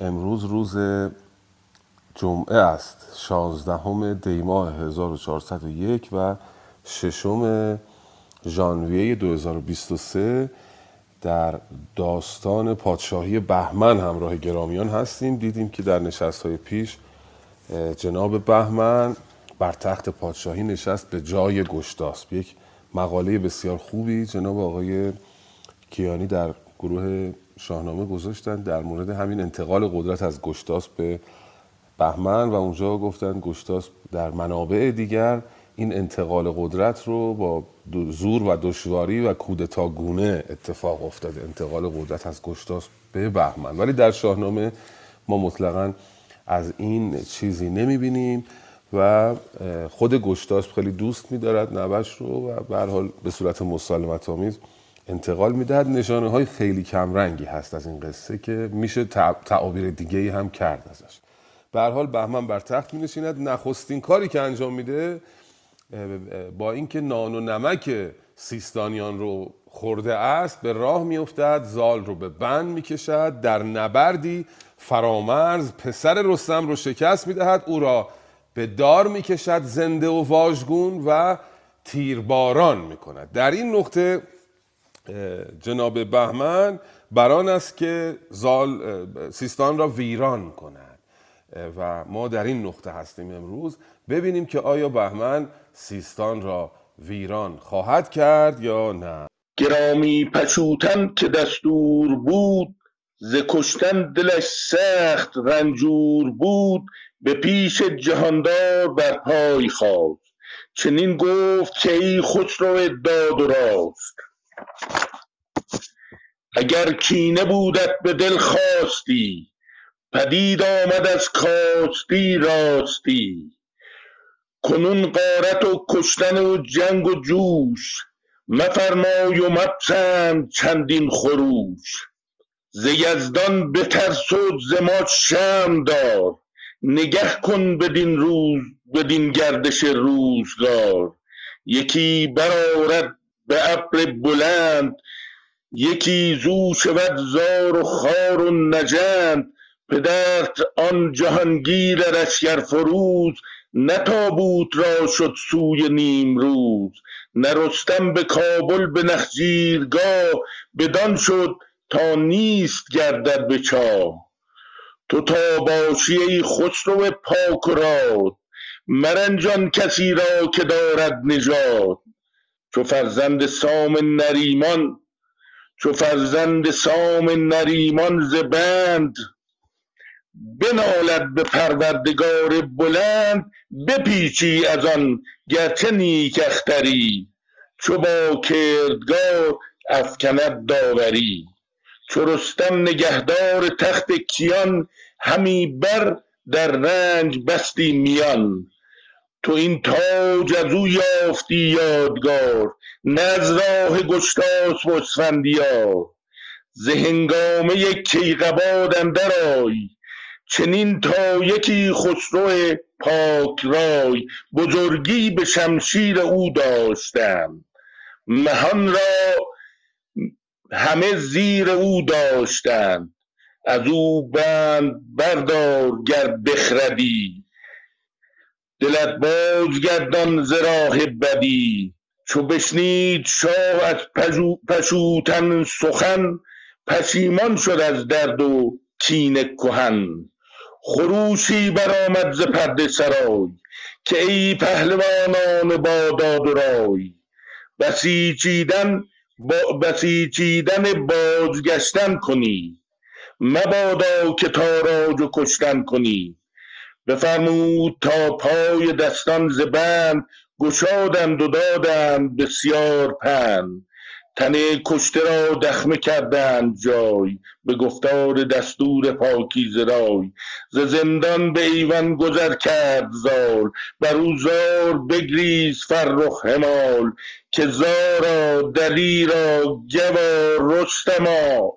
امروز روز جمعه است. 16 دی ماه 1401 و ششم ژانویه 2023 در داستان پادشاهی بهمن همراه گرامیان هستیم. دیدیم که در نشست های پیش جناب بهمن بر تخت پادشاهی نشست به جای گشتاسب یک مقاله بسیار خوبی. جناب آقای کیانی در گروه شاهنامه گذاشتن در مورد همین انتقال قدرت از گشتاس به بهمن و اونجا گفتن گشتاس در منابع دیگر این انتقال قدرت رو با زور و دشواری و کودتاگونه اتفاق افتاده انتقال قدرت از گشتاس به بهمن. ولی در شاهنامه ما مطلقا از این چیزی نمی‌بینیم و خود گشتاس خیلی دوست میدارد نوش رو و به حال به صورت مسالمت آمیز انتقال می‌دهد. نشانه های خیلی کمرنگی هست از این قصه که میشه تعابیر دیگه هم کرد ازش. به حال بهمن بر تخت می نشیند نخستین کاری که انجام میده با اینکه نان و نمک سیستانیان رو خورده است به راه میافتد زال رو به بند می‌کشد در نبردی فرامرز پسر رستم رو شکست می‌دهد. او را به دار می‌کشد زنده و واژگون و تیرباران می‌کند. در این نقطه جناب بهمن بران است که زال سیستان را ویران کند. و ما در این نقطه هستیم امروز. ببینیم که آیا بهمن سیستان را ویران خواهد کرد یا نه. گرامی پشوتن که دستور بود ز کشتن دلش سخت رنجور بود به پیش جهاندار بر پای خواست چنین گفت که ای خسرو داد و راست. اگر کینه بودت به دل خواستی پدید آمد از کاستی راستی. کنون قارت و کشتن و جنگ و جوش مفرمای و مپسند چندین خروش. ز یزدان بترس و ز ما شرم دار نگه کن بدین روز بدین گردش روزگار. یکی برآورد به ابر بلند یکی زو شود زار و خار و نژند پدرت آن جهانگیر لشکر فروز نه تابوت را شد سوی نیمروز نه رستم به کابل به نخجیرگاه بدان شد تا نیست گردد به چاه. تو تا باشی ای خسرو پاک و راد مرنجان کسی را که دارد نژاد چو فرزند سام نریمان چو فرزند سام نریمان ز بند. بنالد به پروردگار بلند بپیچی از آن گرچه نیک اختری. چو با کردگار افکند داوری. چو رستم نگهدار تخت کیان همی بر در رنج بستی میان. تو این تاج از او یافتی یادگار نه از راه گشتاس و اسفندیار. ز هنگامه کیقباد اندر آی چنین تا یکی خسرو پاک رای. بزرگی به شمشیر او داشتم مهان را همه زیر او داشتند از او بند بردار گر بخردی. دلت باز گردان ز راه بدی. چو بشنید شاه از پشوتن سخن پشیمان شد از درد و کین کهن. خروشی برآمد ز پرده سرای که ای پهلوانان با داد و رای. بسیچیدن با بسیچیدن بازگشتن کنی. مبادا که تاراج و کشتن کنی. بفرمود تا پای دستان ز بند گشادند و دادند بسیار پند. تن کشته را دخمه کردند جای به گفتار دستور پاکیزه رای. ز زندان به ایوان گذر کرد زال بر او زار بگریز فرخ همال که زارا دلیرا گوا رستما.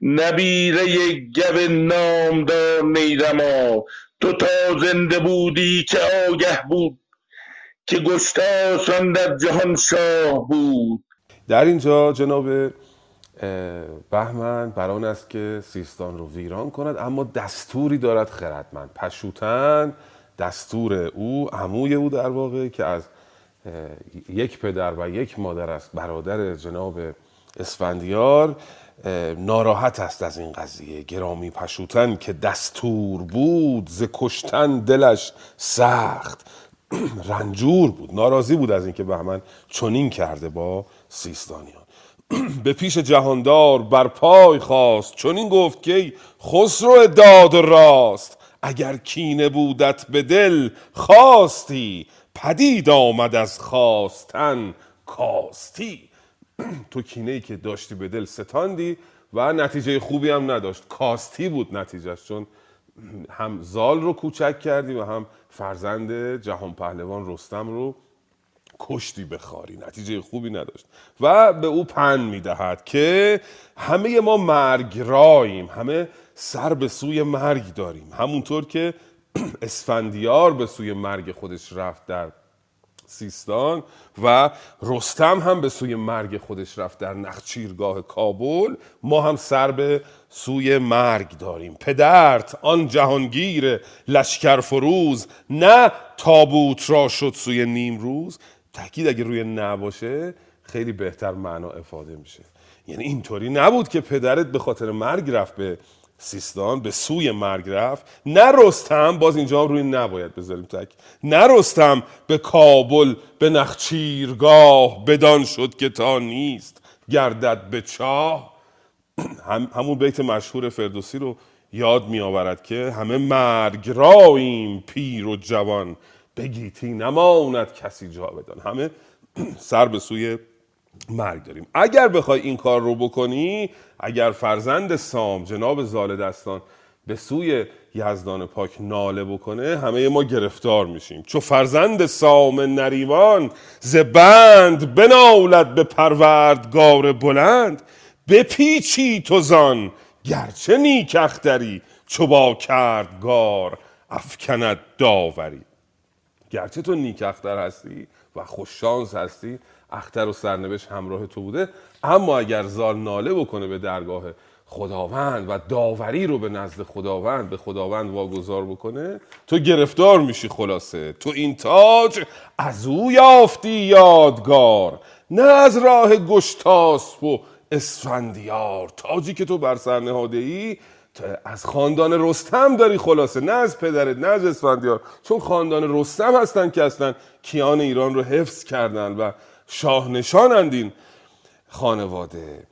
نبیره گو نامدار نیرما تو تا زنده بودی که آگه بود که گشتاسان در جهان شاه بود. در اینجا جناب بهمن بران است که سیستان رو ویران کند اما دستوری دارد خردمند. پشوتن دستور او عموی او در واقع که از یک پدر و یک مادر است برادر جناب اسفندیار. ناراحت است از این قضیه. گرامی پشوتن که دستور بود ز کشتن دلش سخت. رنجور بود ناراضی بود از اینکه بهمن چنین کرده با سیستانیان. به پیش جهاندار بر پای خواست چنین گفت که خسرو داد و راست. اگر کینه بودت به دل خواستی پدید آمد از خواستن کاستی. تو کینه ای که داشتی به دل ستاندی و نتیجه خوبی هم نداشت. کاستی بود نتیجهش چون هم زال رو کوچک کردی و هم فرزند جهان پهلوان رستم رو کشتی بخاری نتیجه خوبی نداشت. و به او پن می‌دهد که همه ما مرگ راییم همه سر به سوی مرگ داریم. همونطور که اسفندیار به سوی مرگ خودش رفت در سیستان و رستم هم به سوی مرگ خودش رفت در نخچیرگاه کابل. ما هم سر به سوی مرگ داریم. پدرت آن جهانگیر لشکر فروز نه تابوت را شد سوی نیم روز تاکید اگه روی نباشه خیلی بهتر معنا افاده میشه. یعنی اینطوری نبود که پدرت به خاطر مرگ رفت به سیستان به سوی مرگ رفت. نه باز اینجا روی نباید بذاریم تک. نه رستم به کابل به نخچیرگاه. بدان شد که تا نیست گردد به چاه. هم همون بیت مشهور فردوسی رو یاد می آورد که همه مرگ راییم پیر و جوان. بگیتی نماند کسی جا بدان همه سر به سوی مرگ داریم. اگر بخوای این کار رو بکنی اگر فرزند سام جناب زال دستان به سوی یزدان پاک ناله بکنه همه ما گرفتار میشیم. چو فرزند سام نریوان زبند بناولد به پروردگار بلند بپیچی تو زان گرچه نیک اختری چو با کردگار افکند داوری. گرچه تو نیک اختر هستی و خوششانس هستی اختر و سرنوشت همراه تو بوده. اما اگر زال ناله بکنه به درگاه خداوند و داوری رو به نزد خداوند به خداوند واگذار بکنه تو گرفتار میشی خلاصه. تو این تاج از او یافتی یادگار. نه از راه گشتاسپ و اسفندیار. تاجی که تو بر سر نهاده ای از خاندان رستم داری خلاصه. نه از پدرت نه از اسفندیار. چون خاندان رستم هستن که اصلا کیان ایران رو حفظ کردن و شاهنشانند این خانواده.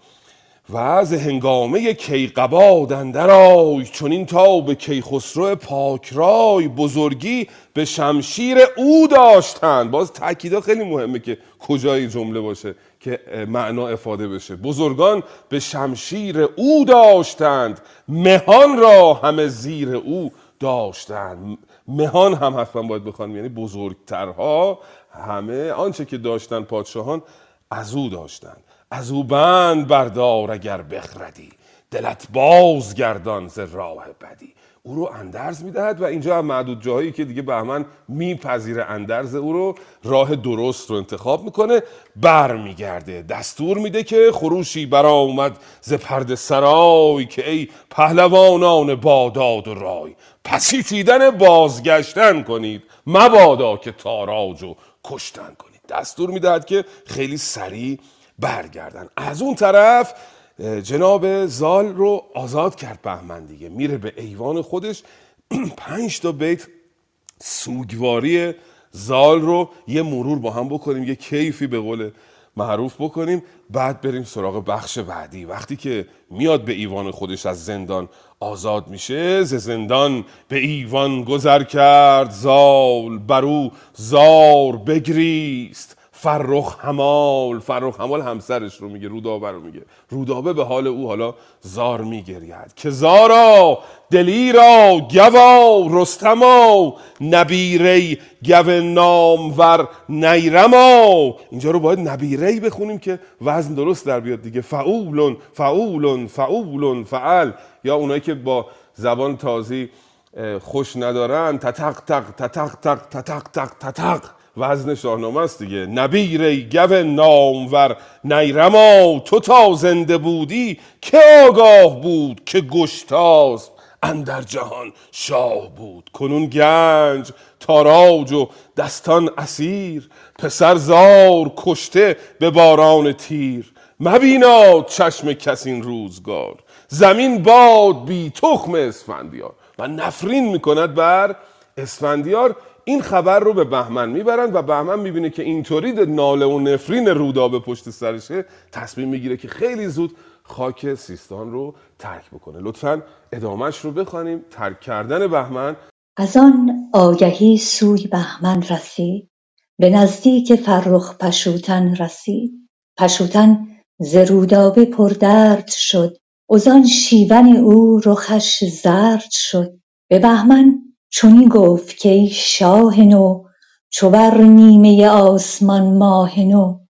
و از هنگامه کیقباد اندر آی چون این تا به کیخسرو پاکرای بزرگی به شمشیر او داشتند. باز تاکیدا خیلی مهمه که کجای جمله باشه که معنا افاده بشه. بزرگان به شمشیر او داشتند. مهان را همه زیر او داشتند. مهان هم حتما باید بخوانیم یعنی بزرگترها. همه آنچه که داشتن پادشاهان از او داشتند از او بند بردار اگر بخردی. دلت باز گردان ز راه بدی. او رو اندرز می‌دهد و اینجا هم معدود جاهایی که دیگه بهمن میپذیره اندرز او رو راه درست رو انتخاب می‌کنه بر میگرده دستور میده که خروشی برآمد ز پرد سرای که ای پهلوانان باداد و رای. پسیتیدن بازگشتن کنید. مبادا که تاراج و کشتن کنید. دستور می‌دهد که خیلی سریع برگردن. از اون طرف جناب زال رو آزاد کرد بهمن دیگه. میره به ایوان خودش. پنج تا بیت سوگواری زال رو یه مرور با هم بکنیم یه کیفی به قول معروف بکنیم. بعد بریم سراغ بخش بعدی. وقتی که میاد به ایوان خودش از زندان آزاد میشه ز زندان به ایوان گذر کرد زال برو زار بگریست. فرخ همال فرخ همال همسرش رو میگه رودابه رو میگه. رودابه به حال او حالا زار میگرید که زارا دلیرا گوا رستما نبیری گو نامور نیرما. اینجا رو باید نبیری بخونیم که وزن درست در بیاد دیگه. فعولن فعولن فعولن فعل. یا اونایی که با زبان تازی خوش ندارن تتق تق تتق تق تتق تق تتق. وزن شاهنامه است دیگه. نبیر ای گو نامور نیرما تو تا زنده بودی که آگاه بود که گشتاس اندر جهان شاه بود. کنون گنج تاراج و دستان اسیر پسر زار کشته به باران تیر. مبیناد چشم کس این روزگار زمین باد بی تخم اسفندیار. و نفرین می‌کند بر اسفندیار این خبر رو به بهمن می‌برند و بهمن می‌بینه که اینطوری ناله و نفرین رودابه پشت سرشه تصمیم می‌گیره که خیلی زود خاک سیستان رو ترک بکنه. لطفا ادامهش رو بخوانیم. ترک کردن بهمن. از آن آگهی سوی بهمن رسید. به نزدیک فرخ پشوتن رسید. پشوتن ز رودابه پردرد شد. وزان شیون او رخش زرد شد. به بهمن چنین گفت کای شاه نو چو بر نیمه آسمان ماه نو.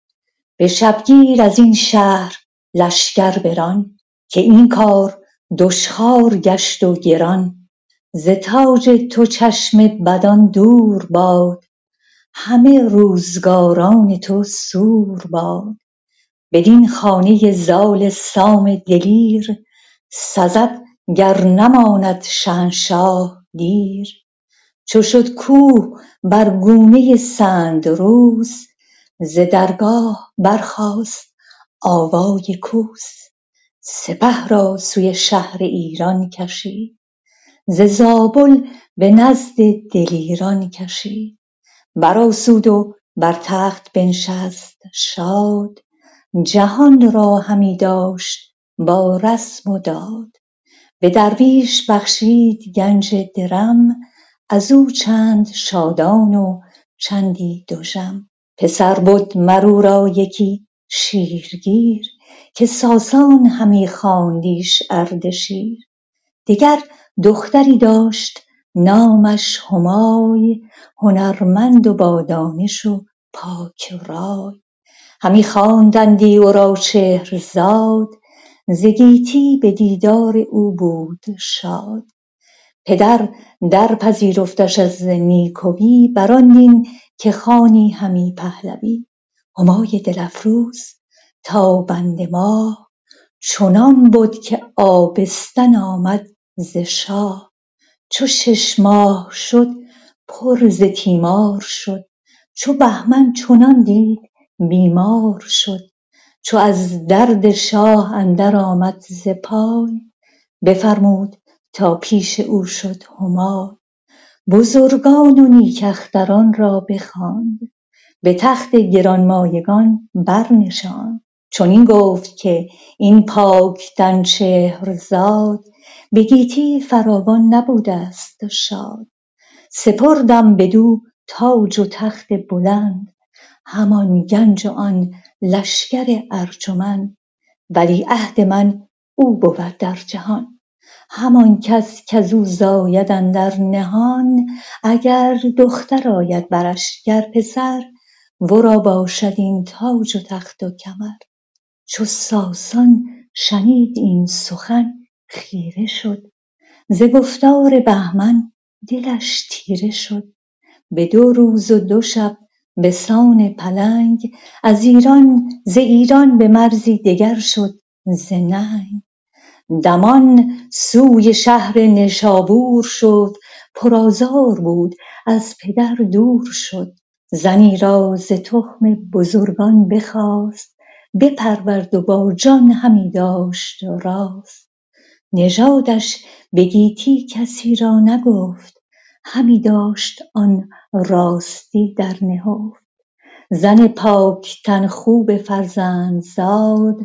به شبگیر از این شهر لشکر بران که این کار دشخوار گشت و گران. ز تاج تو چشم بدان دور باد همه روزگاران تو سور باد. بدین خانه زال سام دلیر سزد گر نماند شهنشاه. دیر. چو شد کوه بر گونه سندروس ز درگاه برخاست آوای کوس. سپه را سوی شهر ایران کشید ز زابل به نزد دلیران کشید برآسود و بر تخت بنشست شاد جهان را همی داشت با رسم و داد. به درویش بخشید گنج درم ازو چند شادان و چندی دژم. پسر بد مر او را یکی شیرگیر که ساسان همی خواندیش اردشیر دگر دختری داشت نامش همای هنرمند و با دانش و پاک رای. همی خواندندی او را شهرزاد ز گیتی به دیدار او بود شاد. پدر در پذیرفتش از نیکوی بران دین که خوانی همی پهلوی. همای دل افروز تابنده ماه چنان بد که آبستن آمد ز شاه. چو شش ماه شد پر ز تیمار شد. چو بهمن چنان دید بیمار شد. چو از درد شاه اندر آمد ز پای بفرمود تا پیش او شد همای. بزرگان و نیک اختران را بخواند به تخت گرانمایگان برنشاند. چنین گفت که این پاک تن شهرزاد به گیتی فراوان نبودست شاد. سپردم بدو تاج و تخت بلند همان گنج و آن لشکر ارجمند ولیعهد من او بود در جهان. همان کس کزو زاید اندر نهان اگر دختر آید برش گر پسر ورا باشد این تاج و تخت و کمر. چو ساسان شنید این سخن خیره شد. ز گفتار بهمن دلش تیره شد. به دو روز و دو شب بسان پلنگ ز ایران به مرزی دگر شد ز ننگ. دمان سوی شهر نشابور شد پر آزار بود از پدر دور شد. زنی را ز تخم بزرگان بخواست بپرورد و با جان همی داشت راست. نژادش به گیتی کسی را نگفت همی داشت آن راستی در نهفت. زن پاک تن خوب فرزندزاد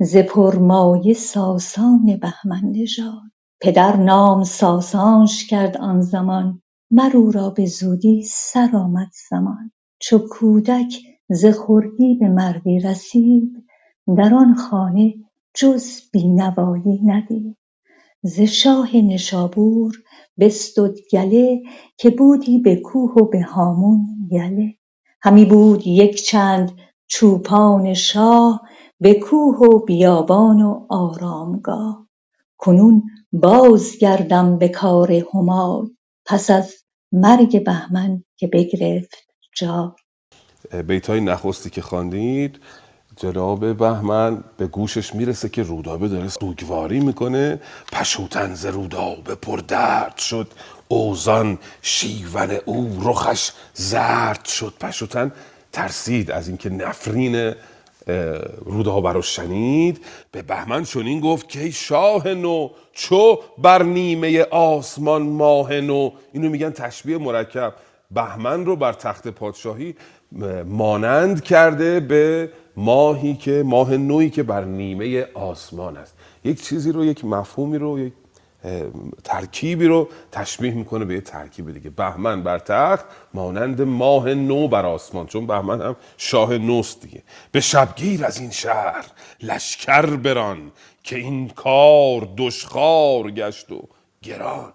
ز پرمایه ساسان بهمن نژاد پدر نام ساسانش کرد آن زمان مر او را به زودی سر آمد زمان. چو کودک ز خردی به مردی رسید در آن خانه جز بی نوایی ندید. ز شاه نشابور بستد گله که بودی به کوه و به هامون یله همی بود یک چند چوپان شاه به کوه و بیابان و آرامگاه. کنون باز گردم به کار همای پس از مرگ بهمن که بگرفت جای. بیت های نخستی که خواندید جناب بهمن به گوشش می‌رسه که رودابه داره سوگواری می‌کنه. پشوتن ز رودابه پر درد شد. اوزان شیون او رخش زرد شد. پشوتن ترسید از اینکه نفرین رودابه رو شنید. به بهمن چنین گفت که شاه نو چو بر نیمه آسمان ماه نو. اینو میگن تشبیه مرکب. بهمن رو بر تخت پادشاهی مانند کرده به ماهی که ماه نوعی که بر نیمه آسمان است. یک چیزی رو یک مفهومی رو یک ترکیبی رو تشبیه می‌کنه به یه ترکیب دیگه. بهمن بر تخت مانند ماه نو بر آسمان چون بهمن هم شاه نوست دیگه. به شبگیر از این شهر لشکر بران که این کار دشخار گشت و گران.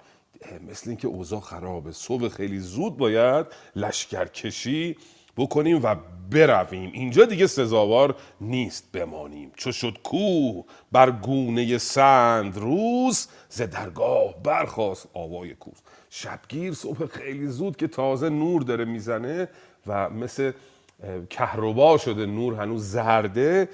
مثل اینکه اوضاع خرابه. صبح خیلی زود باید لشکر کشی بکنیم و برویم. اینجا دیگه سزاوار نیست بمانیم. چو شد کوه بر گونه سند روز ز درگاه برخواست آوای کوس. شبگیر صبح خیلی زود که تازه نور داره می‌زنه و مثل کهربا شده نور هنوز زرده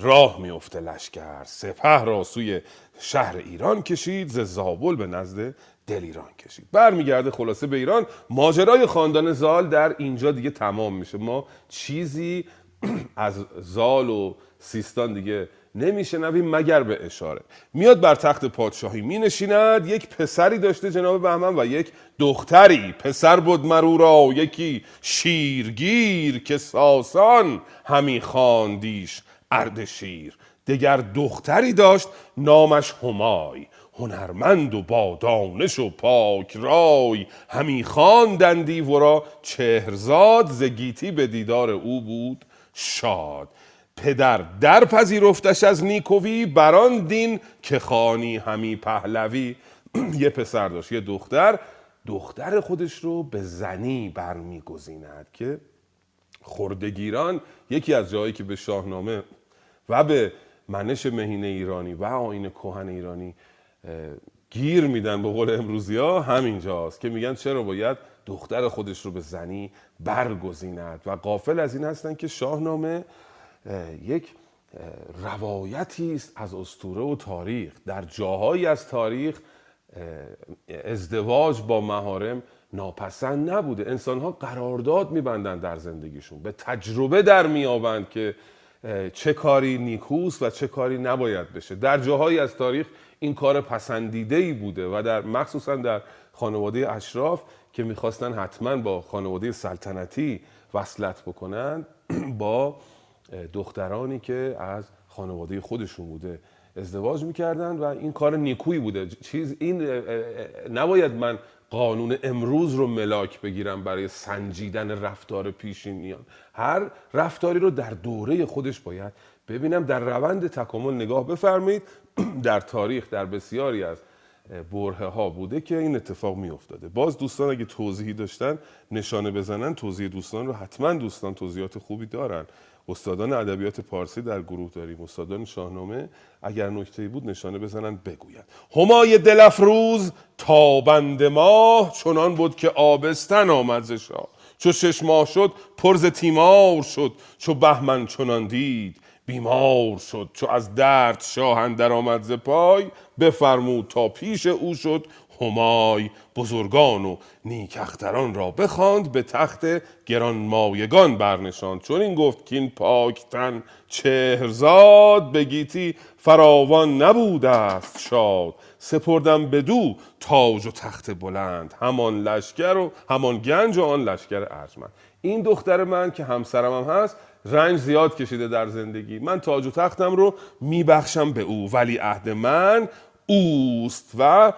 راه میفته لشکر. سپه را سوی شهر ایران کشید ز زابل به نزد دل ایران کشید. برمیگرده خلاصه به ایران. ماجرای خاندان زال در اینجا دیگه تمام میشه. ما چیزی از زال و سیستان دیگه نمیشنویم مگر به اشاره. میاد بر تخت پادشاهی می نشیند یک پسری داشته جناب بهمن و یک دختری. پسر بود مرو را یکی شیرگیر که ساسان همی خواندیش اردشیر. دگر دختری داشت نامش همای. هنرمند و با دانش و پاک رای. همی خواندندی ورا چهرزاد ز گیتی به دیدار او بود شاد. پدر در پذیرفتش از نیکوی بران دین که خانی همی پهلوی. یه پسر داشت یه دختر. دختر خودش رو به زنی برمیگزیند که خردگیران یکی از جایی که به شاهنامه و به منش مهین ایرانی و آین کهن ایرانی گیر میدن به قول امروزی ها همینجاست که میگن چرا باید دختر خودش رو به زنی برگزیند. و قافل از این هستن که شاهنامه یک روایتی است از استوره و تاریخ. در جاهایی از تاریخ ازدواج با مهارم ناپسند نبوده. انسان ها قرارداد میبندن در زندگیشون. به تجربه در میابند که چه کاری نیکوست و چه کاری نباید بشه. در جاهایی از تاریخ این کار پسندیده ای بوده و در مخصوصا در خانواده اشراف که می‌خواستن حتما با خانواده سلطنتی وصلت بکنن با دخترانی که از خانواده خودشون بوده ازدواج می‌کردن و این کار نیکویی بوده. چیز این نباید من قانون امروز رو ملاک بگیرم برای سنجیدن رفتار پیشینیان. هر رفتاری رو در دوره خودش باید ببینم در روند تکامل نگاه بفرمایید. در تاریخ در بسیاری از بره ها بوده که این اتفاق می افتاده باز دوستان اگه توضیحی داشتن نشانه بزنن توضیح دوستان رو حتما دوستان توضیحات خوبی دارن. استادان ادبیات پارسی در گروه داریم. استادان شاهنامه اگر نکته بود نشانه بزنن بگویند همای دلفروز تابند ماه چنان بود که آبستن آمد چو شش ماه شد پرز تیمار شد. چو بهمن چنان دید بیمار شد. چو از درد شاه در آمد ز پای بفرمود تا پیش او شد همای بزرگان و نیکختران را بخواند به تخت گران مایگان برنشاند. چون این گفت که این پاکتن چهرزاد به گیتی فراوان نبوده است شاد. سپردم بدو تاج و تخت بلند همان لشکر و همان گنج و آن لشکر ارجمند. این دختر من که همسرم هم هست رنج زیاد کشیده در زندگی. من تاج و تختم رو میبخشم به او ولی عهد من اوست و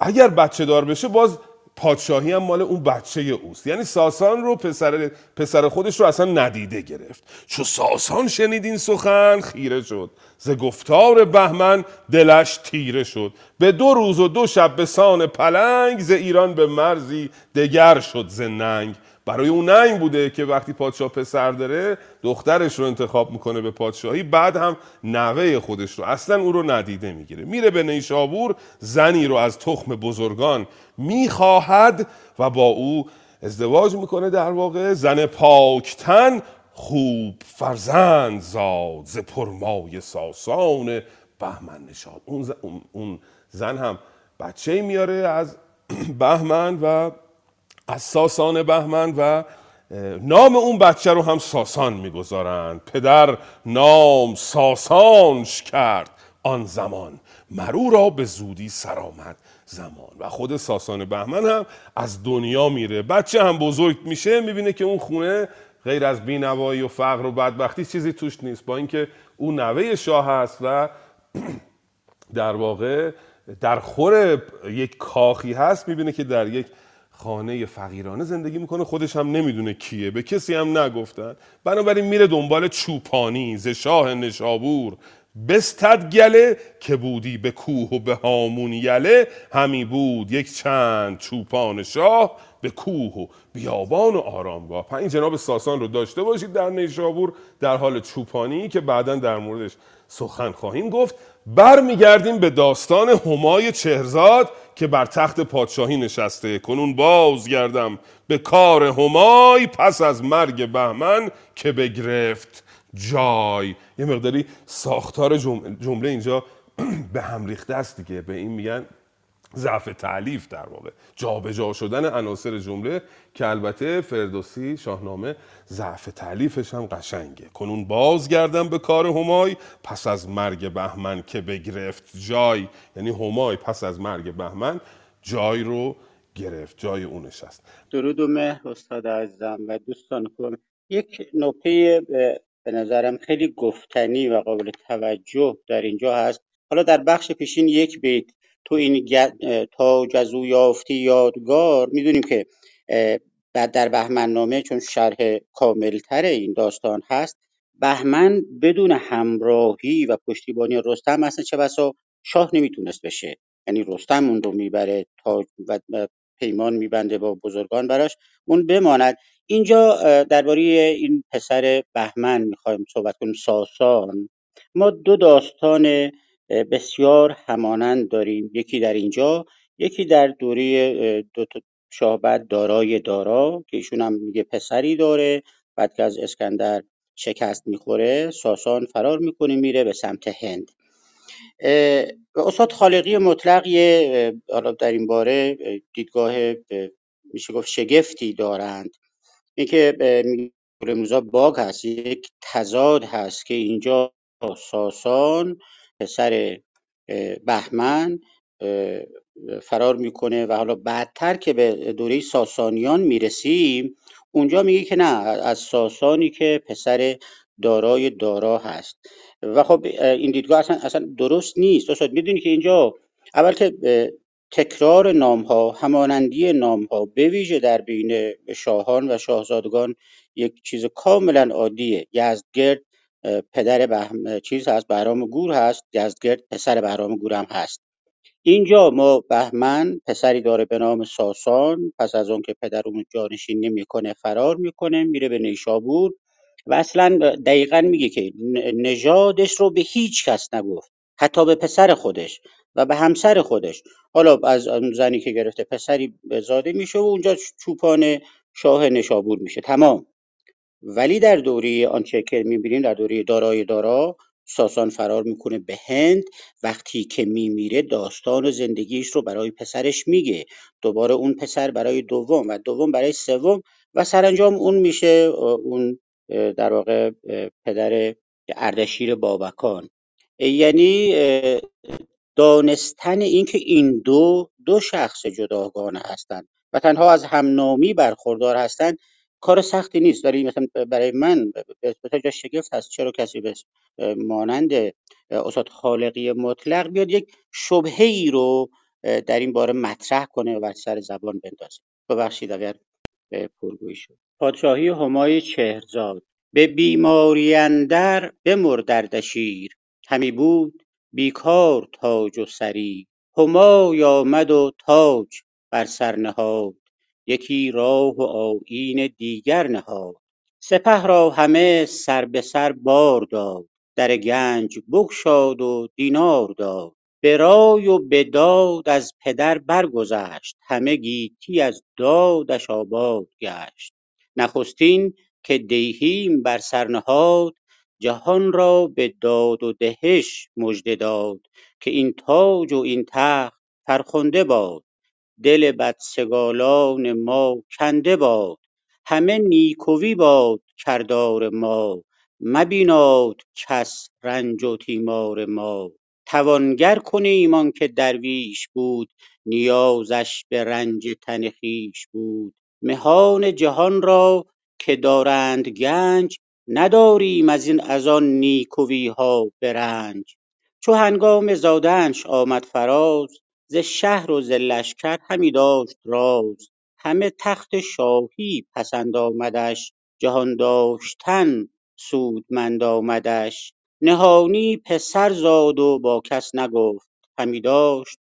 اگر بچه دار بشه باز پادشاهی هم مال اون بچه اوست. یعنی ساسان رو پسر, پسر خودش رو اصلا ندیده گرفت. چو ساسان شنید این سخن خیره شد. ز گفتار بهمن دلش تیره شد. به دو روز و دو شب به سان پلنگ ز ایران به مرزی دگر شد ز ننگ. برای اون ننگ بوده که وقتی پادشاه پسر داره دخترش رو انتخاب می‌کنه به پادشاهی بعد هم نوه خودش رو. اصلا او رو ندیده می‌گیره. میره به نیشابور زنی رو از تخم بزرگان می‌خواهد و با او ازدواج می‌کنه در واقع. زن پاکتن خوب فرزند زاد ز پرمای ساسان بهمن نشاد. اون زن هم بچه میاره از بهمن و از ساسان بهمن و نام اون بچه رو هم ساسان می‌گذارند. پدر نام ساسانش کرد آن زمان. مرو را به زودی سرآمد زمان. و خود ساسان بهمن هم از دنیا میره. بچه هم بزرگ میشه می‌بینه که اون خونه غیر از بینوایی و فقر و بدبختی چیزی توش نیست. با اینکه او نوه شاه هست و در واقع در خور یک کاخی هست می‌بینه که در یک خانه فقیرانه زندگی می‌کنه خودش هم نمی‌دونه کیه به کسی هم نگفتن. بنابراین میره دنبال چوپانی ز شاه نشابور. بستد گله که بودی به کوه و به هامون یله. همی بود یک چند چوپان شاه به کوه و بیابان و آرامگاه. این جناب ساسان رو داشته باشید در نیشابور در حال چوپانی که بعدا در موردش سخن خواهیم گفت. برمیگردیم به داستان همای چهرزاد. که بر تخت پادشاهی نشسته. کنون بازگردم به کار همای پس از مرگ بهمن که بگرفت جای. یه مقداری ساختار جمله اینجا به هم ریخته است دیگه. به این میگن ضعف تعلیف در واقع. جابجا شدن عناصر جمله که البته فردوسی شاهنامه ضعف تعلیفش هم قشنگه. کنون بازگردم به کار همای پس از مرگ بهمن که بگرفت جای. یعنی همای پس از مرگ بهمن جای رو گرفت جای اون نشست. درود و مهر استاد عزیزم و دوستان کنم یک نکته به نظرم خیلی گفتنی و قابل توجه در اینجا هست. حالا در بخش پیشین یک بیت تو این تاج از او یافتی یادگار. می‌دونیم که بعد در بهمن نامه چون شرح کاملتر این داستان هست بهمن بدون همراهی و پشتیبانی رستم اصلا چه بسا شاه نمی‌تونست بشه. یعنی رستم اون رو می‌بره تاج و پیمان میبنده با بزرگان براش اون بماند. اینجا درباره این پسر بهمن می‌خوایم صحبت کنیم ساسان. ما دو داستان بسیار همانند داریم. یکی در اینجا یکی در دوره دو شاه دارای دارا که ایشون هم میگه پسری داره. بعد که از اسکندر شکست می‌خوره ساسان فرار می‌کنه میره به سمت هند. استاد خالقی مطلق یه حالا در این باره دیدگاه میشه گفت شگفتی دارند. اینکه میگه باگ هست یک تضاد هست که اینجا ساسان پسر بهمن فرار می‌کنه و حالا بعدتر که به دوره ساسانیان می‌رسیم اونجا میگه که نه از ساسانی که پسر دارای دارا هست. و خب این دیدگاه اصلا, اصلا درست نیست. استاد می‌دونی که اینجا اول که تکرار نام ها همانندی نام ها به ویژه در بین شاهان و شاهزادگان یک چیز کاملا عادیه. یزدگرد پدر بهم چیز هست بهرام گور هست یزدگرد پسر بهرام گور هم هست. اینجا ما بهمن پسری داره به نام ساسان پس از اون که پدر اون جانشین نمی‌کنه فرار می‌کنه میره به نیشابور و اصلا دقیقا میگه که نژادش رو به هیچ کس نگفت حتی به پسر خودش و به همسر خودش. حالا از اون زنی که گرفته پسری زاده میشه و اونجا چوپان شاه نشابور میشه. تمام. ولی در دوره آنچه که می‌بینیم در دوره دارای دارا ساسان فرار می‌کنه به هند. وقتی که میمیره داستان و زندگیش رو برای پسرش میگه. دوباره اون پسر برای دوم و دوم برای سوم و سرانجام اون میشه اون در واقع پدر اردشیر بابکان. یعنی دانستن اینکه این دو دو شخص جداگانه هستند و تنها از همنامی برخوردار هستند کار سختی نیست. ولی مثلا برای من به جا شگفت هست. چرا کسی به مانند استاد خالقی مطلق بیاد یک شبهه ای رو در این باره مطرح کنه و سر زبان بندازه؟ ببخشید اگر پرگویی شد. پادشاهی همای چهرزاد. به بیماری اندر بمرد اردشیر همی بود بیکار تاج و سری همای آمد و تاج بر سر نهاد. یکی راه و آیین دیگر نهاد. سپه را همه سر به سر بار داد در گنج بگشاد و دینار داد. به رای و به داد از پدر برگذشت همه گیتی از دادش آباد گشت. نخستین که دیهیم بر سر نهاد جهان را به داد و دهش مژده داد که این تاج و این تخت فرخنده باد. دل بدسگالان ما کنده باد. همه نیکوی باد کردار ما. مبیناد کس رنج و تیمار ما. توانگر کنیم آنکه درویش بود. نیازش به رنج تن خویش بود. مهان جهان را که دارند گنج نداریم ازین از آن نیکویها به رنج. چو هنگام زادنش آمد فراز ز شهر و ز لشکر همی داشت راز. همه تخت شاهی پسند آمدش جهان داشتن سودمند آمدش. نهانی پسر زاد و با کس نگفت همی داشت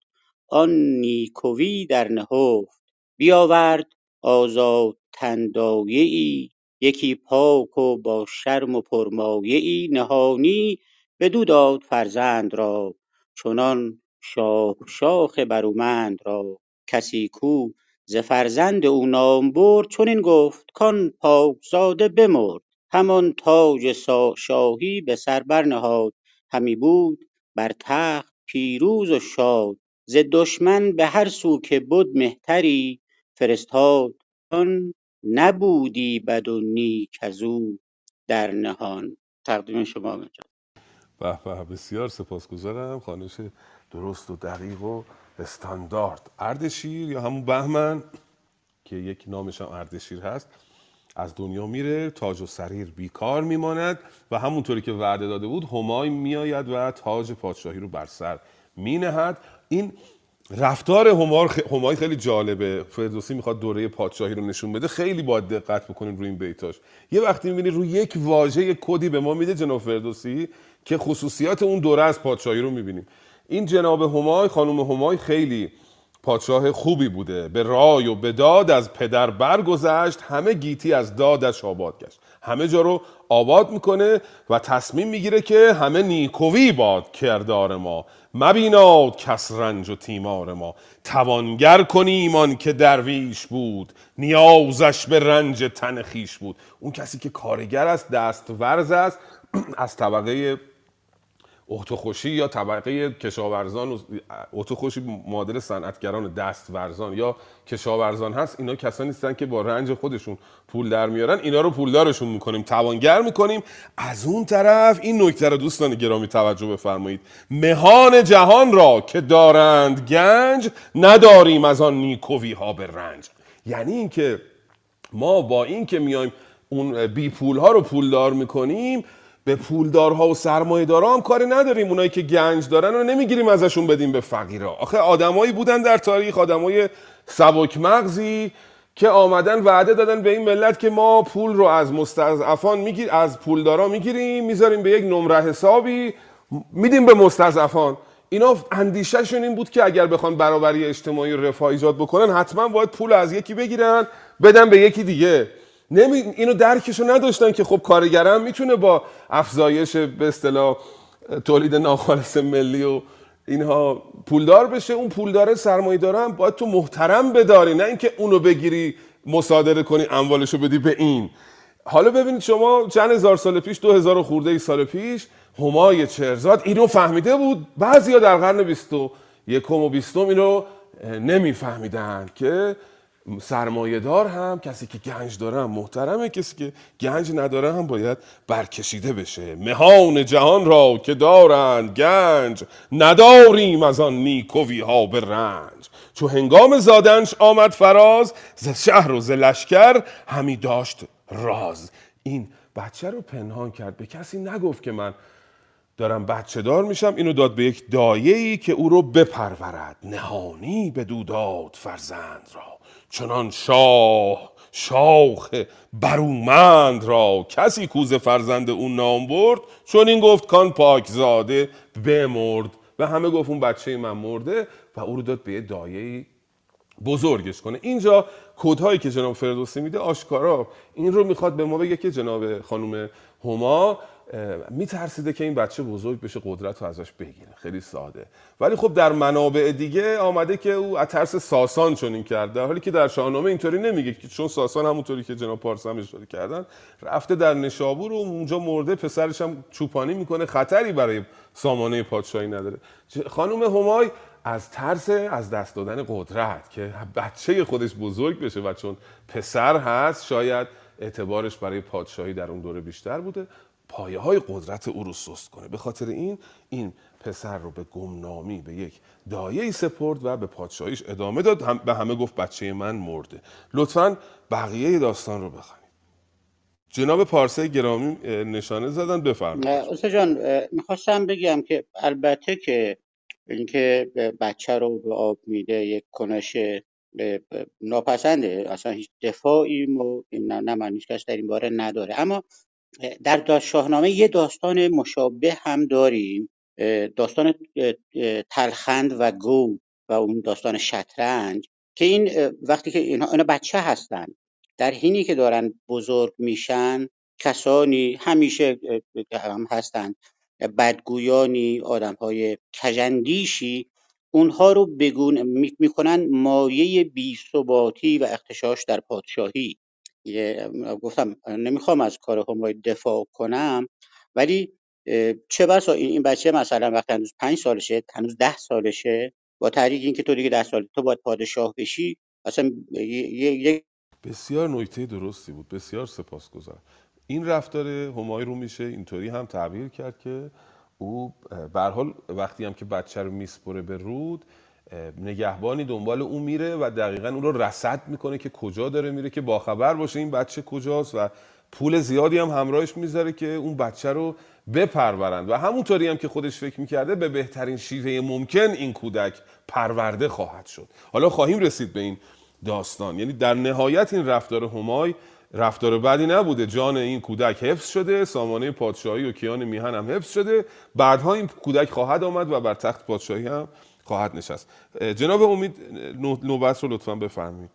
آن نیکوی در نهفت. بیاورد آزادتن دایه ای یکی پاک و با شرم و پرمایه ای نهانی بدو داد فرزند را چنان شاه شاخ برومند را کسی کو ز فرزند او نام برد چنین گفت کان پاک زاده بمرد همان تاج شاهی به سر برنهاد. همی بود بر تخت پیروز و شاد ز دشمن به هر سو که بد مهتری. فرستاد آن نبودی بد و نیک ازو در نهان. تقدیم شما می‌رسد به به بسیار سپاسگزارم. خانش درست و دقیق و استاندارد. اردشیر یا همون بهمن که یک نامش هم اردشیر هست از دنیا میره تاج و سریر بیکار میماند و همونطوری که وعده داده بود همای میآید و تاج پادشاهی رو بر سر مینهد. این رفتار. همای خیلی جالبه. فردوسی می‌خواد دوره پادشاهی رو نشون بده. خیلی باید دقت بکنیم روی این بیتاش. یه وقتی می‌بینی روی یک واژه کدی به ما میده جناب فردوسی که خصوصیات اون دوره از پادشاهی رو می‌بینیم. این جناب همای خانم همای خیلی پادشاه خوبی بوده. به رای و به داد از پدر برگذشت همه گیتی از دادش آباد گشت. همه جا رو آباد می‌کنه و تصمیم می‌گیره که همه نیکوی باد کردار ما. مبیناد کس رنج و تیمار ما. توانگر کنیم آن که درویش بود. نیازش به رنج تن خیش بود. اون کسی که کارگر است دست ورز است از طبقه اتوخوشی یا طبقه کشاورزان اتوخوشی معادل صنعتگران دستورزان یا کشاورزان هست اینا کسانی نیستن که با رنج خودشون پول در میارن. اینا رو پولدارشون می‌کنیم توانگر می‌کنیم. از اون طرف این نکته رو دوستان گرامی توجه بفرمایید. مهان جهان را که دارند گنج نداریم از آن نیکوی ها به رنج. یعنی اینکه ما با این که میایم اون بی پول ها رو پولدار می‌کنیم به پولدارها و سرمایه‌دارا هم کاری نداریم. اونایی که گنج دارن رو نمی‌گیریم ازشون بدیم به فقیرا. آخه آدمایی بودن در تاریخ آدمای سبک مغزی که آمدن وعده دادن به این ملت که ما پول رو از مستضعفان میگیر از پولدارا می‌گیریم می‌ذاریم به یک نمره حسابی میدیم به مستضعفان. اینا اندیشهشون این بود که اگر بخوان برابری اجتماعی رفاه ایجاد بکنن حتما باید پول از یکی بگیرن بدن به یکی دیگه. نمی... اینو درکشو نداشتن که خب کارگرم می‌تونه با افزایش به اصطلاح تولید ناخالص ملی و اینها پولدار بشه. اون پولدار سرمایه دارم باید تو محترم بداری نه اینکه اونو بگیری مصادره کنی اموالشو بدی به این. حالا ببینید شما چند هزار سال پیش دو هزار خورده ای سال پیش همای چرزاد اینو فهمیده بود. بعضیا در قرن بیست و یکم و بیستم اینو نمیفهمیدن که سرمایه دار هم کسی که گنج داره هم محترمه کسی که گنج نداره هم باید برکشیده بشه. مهان جهان را که دارند گنج نداریم از آن نیکوی ها به رنج. چو هنگام زادنش آمد فراز ز شهر و ز لشکر همی داشت راز. این بچه رو پنهان کرد. به کسی نگفت که من دارم بچه دار میشم اینو داد به یک دایه‌ای که او رو بپرورد. نهانی به داد فرزند را. چنان شاه شاخ برومند را کسی کوز فرزند اون نام برد؟ چون این گفت کان پاکزاده بمرد. و همه گفت اون بچه من مرده و او رو داد به یه دایه بزرگش کنه. اینجا کودهایی که جناب فردوسی میده آشکارا. این رو می‌خواد به ما بگه که جناب خانم هما میترسیده که این بچه بزرگ بشه قدرت رو ازش بگیره. خیلی ساده. ولی خب در منابع دیگه آمده که او از ترس ساسان چنین کرد در حالی که در شاهنامه اینطوری نمیگه که چون ساسان همونطوری که جناب پارسا هم اشاره کردن رفته در نشابور و اونجا مرده پسرش هم چوپانی می‌کنه خطری برای سامانه پادشاهی نداره. خانم همای از ترس از دست دادن قدرت که بچه خودش بزرگ بشه و چون پسر هست شاید اعتبارش برای پادشاهی در اون دوره بیشتر بوده. پایه های قدرت او رو سست کنه. به خاطر این این پسر رو به گمنامی به یک دایه سپرد و به پادشاهیش ادامه داد. هم به همه گفت بچه من مرده. لطفا بقیه داستان رو بخوانید. جناب پارسه گرامی نشانه زدن. بفرمایید. استاد جان می‌خواستم بگم که البته که اینکه بچه رو به آب میده یک کنش ناپسنده. اصلا هیچ دفاعی نه من کس در این باره نداره. اما در شاهنامه یه داستان مشابه هم داریم داستان تلخند و گو و اون داستان شطرنج که این وقتی که اینا, اینا بچه هستن در حینی که دارن بزرگ میشن کسانی همیشه هم هستند بدگویانی آدم های کجندیشی اونها رو بگون می‌کنن مایه بیثباتی و اختشاش در پادشاهی. گفتم نمی‌خوام از کار همای دفاع کنم ولی چه بسا این بچه مثلا وقتی هنوز پنج سالشه هنوز ده سالشه با تحریک اینکه تو دیگه ده سال تو باید پادشاه بشی اصلا یک بسیار نکته درستی بود بسیار سپاسگزارم. این رفتار همای رو میشه اینطوری هم تعبیر کرد که او به حال وقتی هم که بچه رو میسپره به رود نگهبانی دنبال او میره و دقیقا اون رو رسد می‌کنه که کجا داره میره که باخبر باشه. این بچه کجاست؟ و پول زیادی هم همراهش می‌ذاره که اون بچه رو بپرورند. و همونطوری هم که خودش فکر می‌کرده به بهترین شیوه ممکن این کودک پرورده خواهد شد. حالا خواهیم رسید به این داستان. یعنی در نهایت این رفتار همای رفتار بدی نبوده. جان این کودک حفظ شده سامانه پادشاهی و کیان میهن هم حفظ شده. بعدها این کودک خواهد آمد و بر تخت پادشاهی هم خواهد نشست. جناب امید نوبت رو لطفا بفرمایید.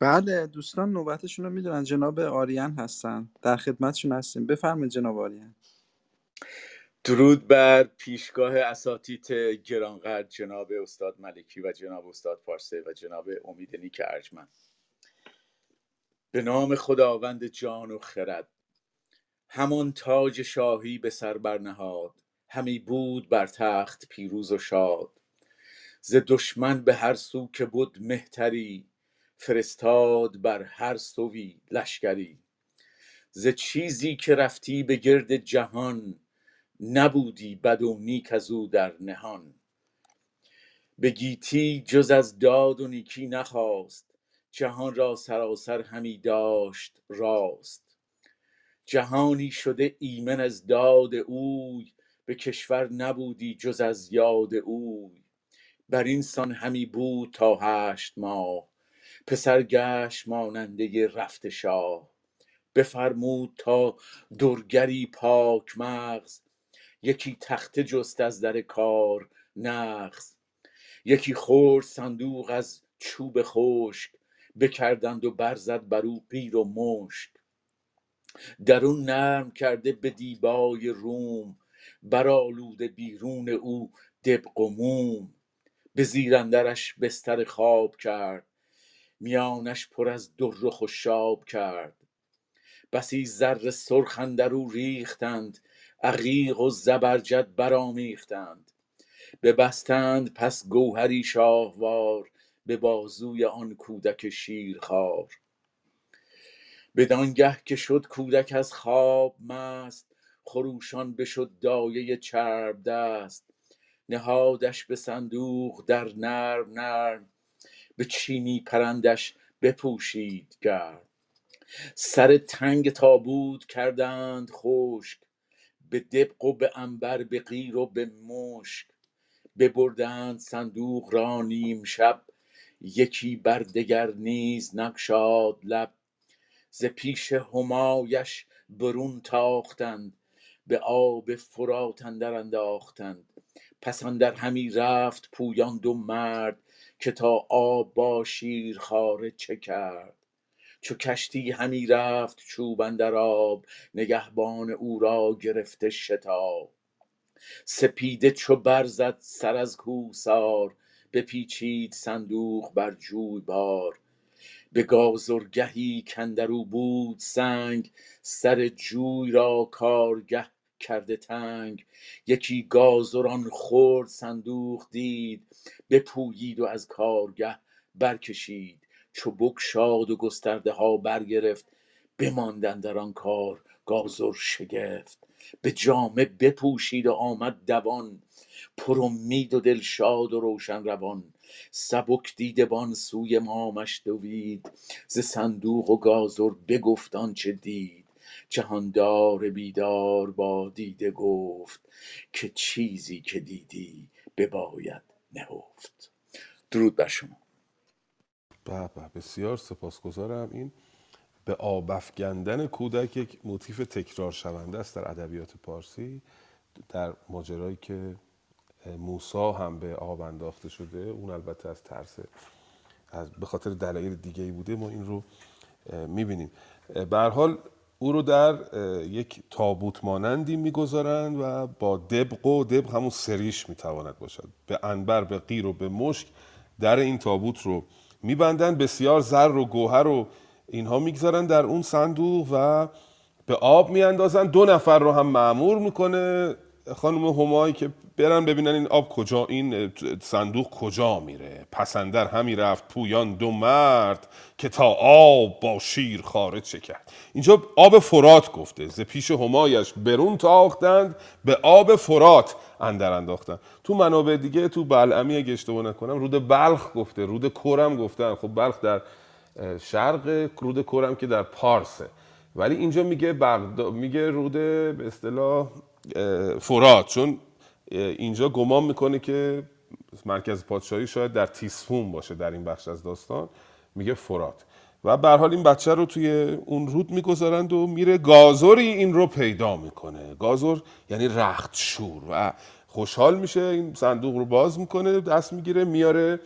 بله دوستان نوبتشون رو می‌دونن. جناب آریان هستن. در خدمتشون هستیم. بفرمایید جناب آریان. درود بر پیشگاه اساتید گرانقدر جناب استاد ملکی و جناب استاد پارسه و جناب امید نیک ارجمند. به نام خداوند جان و خرد همان تاج شاهی به سر برنهاد همی بود بر تخت پیروز و شاد. ز دشمن به هر سو که بود مهتری فرستاد بر هر سوی لشکری. ز چیزی که رفتی به گرد جهان نبودی بد و نیک از او در نهان. به گیتی جز از داد و نیکی نخواست جهان را سراسر همی داشت راست. جهانی شده ایمن از داد اوی به کشور نبودی جز از یاد اوی. بر این سان همی بود تا هشت ماه. پسر گشت ماننده رفت شاه. بفرمود تا درگری پاک مغز. یکی تخته جست از در کار نغز. یکی خورد صندوق از چوب خشک. بکردند و برزد بر او قیر و مشک. درون نرم کرده به دیبای روم. برآلوده بیرون او دبق و موم. به زیر اندرش بستر خواب کرد میانش پر از در و خوشاب کرد. بسی زر سرخ اندر او ریختند عقیق و زبرجد برآمیختند. ببستند پس گوهری شاهوار به بازوی آن کودک شیرخوار. بدانگه که شد کودک از خواب مست خروشان بشد دایه چرب دست. نهادش به صندوق در نرم نرم به چینی پرندش بپوشید گرم. سر تنگ تابوت کردند خشک به دبق و به عنبر به قیر و به مشک. ببردند صندوق را نیم شب یکی بر دگر نیز نگشاد لب. ز پیش همایش برون تاختند به آب فرات اندر انداختند. پس اندر همی رفت پویان دو مرد که تا آب با شیرخواره چه کرد. چو کشتی همی رفت چوب اندر آب نگهبان او را گرفته شتاب. سپیده چو برزد سر از کوهسار بپیچید صندوق بر جویبار به گازرگهی کاندر بود سنگ سر جوی را کارگه کرده تنگ. یکی گازر آن خرد صندوق دید. بپویید و از کارگه برکشید. چو بگشاد و گسترده ها برگرفت. بماند اندر آن کار گازر شگفت. به جامه بپوشید و آمد دوان. پر امید و دلشاد و روشن روان. سبک دیدبان سوی مامش دوید ز صندوق و گازر بگفت آنچه دید. جهاندار بیدار با دیده گفت که چیزی که دیدی بباید نهفت. درود بر شما. به بسیار سپاسگزارم. این به آب کودک یک موتیف تکرار شونده است در ادبیات پارسی در ماجرایی که موسا هم به آب انداخته شده. اون البته از ترس از به خاطر دلایل دیگه ای بوده. ما این رو می‌بینیم. به حال او رو در یک تابوت مانندی می‌گذارند و با دبق و دبق همون سریش می‌تواند باشد. به انبر به قیر و به مشک در این تابوت رو میبندن بسیار زر و گوهر رو اینها می‌گذارن در اون صندوق و به آب میاندازن دو نفر رو هم معمور می‌کنه. خانم همایی که برن ببینن این آب کجا این صندوق کجا میره. پسندر همی رفت پویان دو مرد که تا آب با شیر خارج چه کرد اینجا آب فرات گفته. ز پیش همایش برون تاختند به آب فرات اندر انداختن تو منابع دیگه تو بلعمی اگه اشتباه نکنم رود بلخ گفته رود کرم گفتن. خب بلخ در شرق رود کرم که در پارسه. ولی اینجا میگه بغداد میگه رود به اصطلاح فرات چون اینجا گمان می‌کنه که مرکز پادشاهی شاید در تیسفون باشه در این بخش از داستان. میگه فرات. و به حال این بچه رو توی اون رود می‌گذارند و میره گازوری این رو پیدا می‌کنه. گازور یعنی رخت شور و خوشحال میشه این صندوق رو باز می‌کنه دست می‌گیره میاره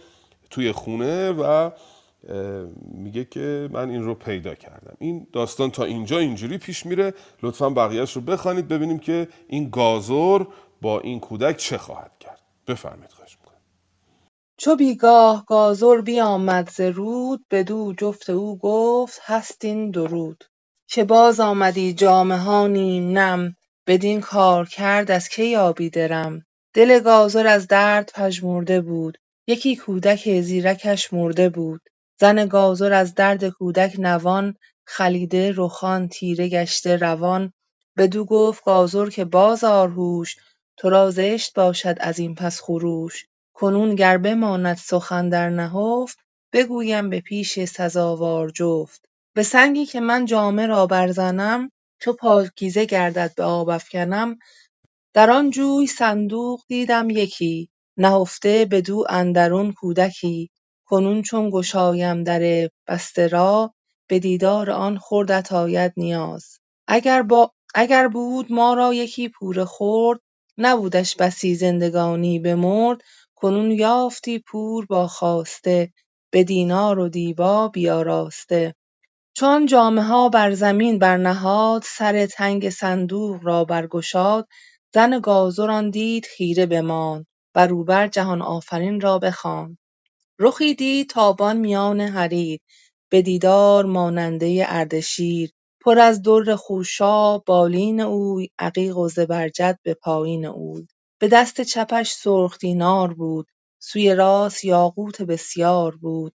توی خونه و میگه که من این رو پیدا کردم. این داستان تا اینجا اینجوری پیش میره. لطفا بقیهش رو بخوانید ببینیم که این گازور با این کودک چه خواهد کرد. بفرمید خواهش می‌کنم. چو بیگاه گازر بیامد ز رود بدو جفت او گفت هستین درود. که باز آمدی جامه ها نیم نم بدین کار کرد از کی یابی درم. دل گازر از درد پژمرده بود یکی کودک زیرکش مرده بود. زن گازر از درد کودک نوان خلیده رخان تیره گشته روان. بدو گفت گازر که بازآر هوش تو را زشت باشد از این پس خروش. کنون گر بماند سخن در نهفت بگویم به پیش سزاوار جفت. به سنگی که من جامه را برزنم چو پاکیزه گردد به آب افکنم. در آن جوی صندوق دیدم یکی نهفته بدو اندرون کودکی. کنون چون گشایم در بسته را به دیدار آن خردت آید نیاز. اگر, با اگر بود ما را یکی پور خرد نبودش بسی زندگانی بمرد. کنون یافتی پور با خواسته به دینار و دیبا بیاراسته. چون جامه ها بر زمین برنهاد سر تنگ صندوق را برگشاد. زن گازر آن دید خیره بماند روبر جهان آفرین را بخواند. رخی دید تابان میان حریر به دیدار ماننده اردشیر. پر از در خوشاب بالین اوی عقیق و زبرجد به پایین اوی. به دست چپش سرخ دینار بود سوی راست یاقوت بسیار بود.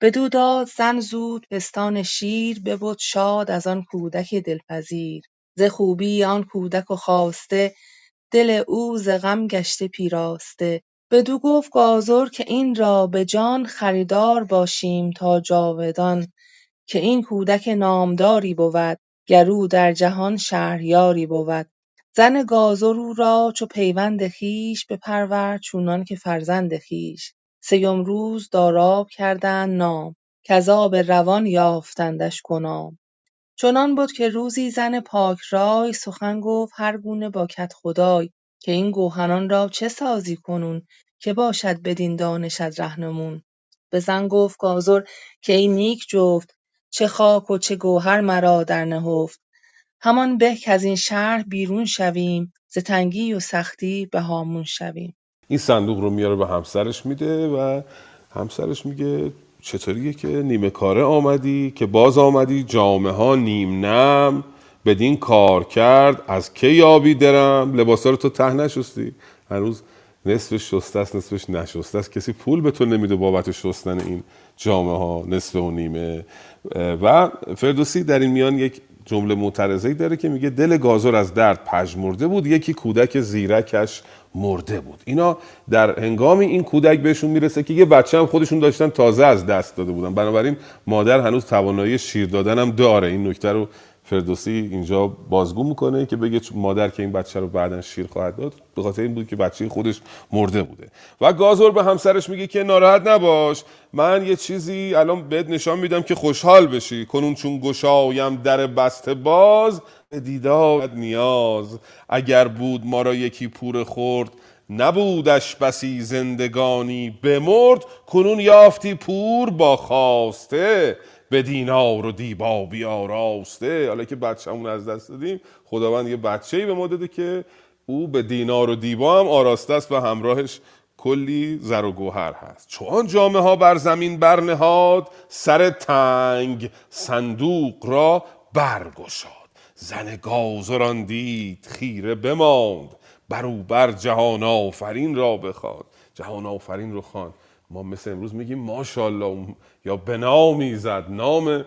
بدو داد زن زود پستان شیر ببد شاد از آن کودک دلپذیر. ز خوبی آن کودک و خواسته دل او ز غم گشته پیراسته. بدو گفت گازر که این را به جان خریدار باشیم تا جاودان که این کودک نامداری بود گر او در جهان شهریاری بود. زن گازر او را چو پیوند خویش بپرورد چونان که فرزند خویش. سیم روز داراب کردند نام کز آب روان یافتندش کنام چنان بد که روزی زن پاکرای سخن گفت هر گونه با کدخدای که این گوهران را چه سازی کنون که باشد بدین دانشت رهنمون؟ به زن گفت گازر که ای نیک جفت چه خاک و چه گوهر مرا در نهفت. همان به از این شهر بیرون شویم ز تنگی و سختی به هامون شویم. این صندوق رو میاره به همسرش میده و همسرش میگه چطوریه که نیمه کاره آمدی که باز آمدی جامعه ها نیم نم. بدین کار کرد از که یابی درم؟ لباسا رو تو ته نشستی. هنوز نصفش شسته است نصفش نشسته است. کسی پول به تو نمیده بابت شستن این جامعه ها نصف و نیمه. و فردوسی در این میان یک جمله معترضه داره که میگه دل گازر از درد پژمرده بود یکی کودک زیرکش مرده بود. اینا در هنگام این کودک بهشون می‌رسه که یه بچه هم خودشون داشتن تازه از دست داده بودن. بنابراین مادر هنوز توانایی شیر دادن هم داره. این نکته رو فردوسی اینجا بازگو می‌کنه که بگه مادر که این بچه رو بعدا شیر خواهد داد به خاطر این بود که بچه خودش مرده بوده. و گازور به همسرش میگه که ناراحت نباش من یه چیزی الان بهت نشان میدم که خوشحال بشی. کنون چون گشایم در بسته باز به دیدار نیاز. اگر بود ما را یکی پور خورد نبودش بسی زندگانی بمرد. کنون یافتی پور با خواسته. به دینار و دیبا بیاراسته حالا که بچه‌مون از دست دادیم خداوند یه بچه‌ای به ما داده که او به دینار و دیبا هم آراسته است و همراهش کلی زر و گوهر هست. چون جامعه ها بر زمین برنهاد سر تنگ صندوق را برگشاد زن گازران دید خیره بماند برو بر جهان آفرین را بخواد جهان آفرین رو خواند. ما مثل امروز میگیم ماشاءالله یا به نامی زد نام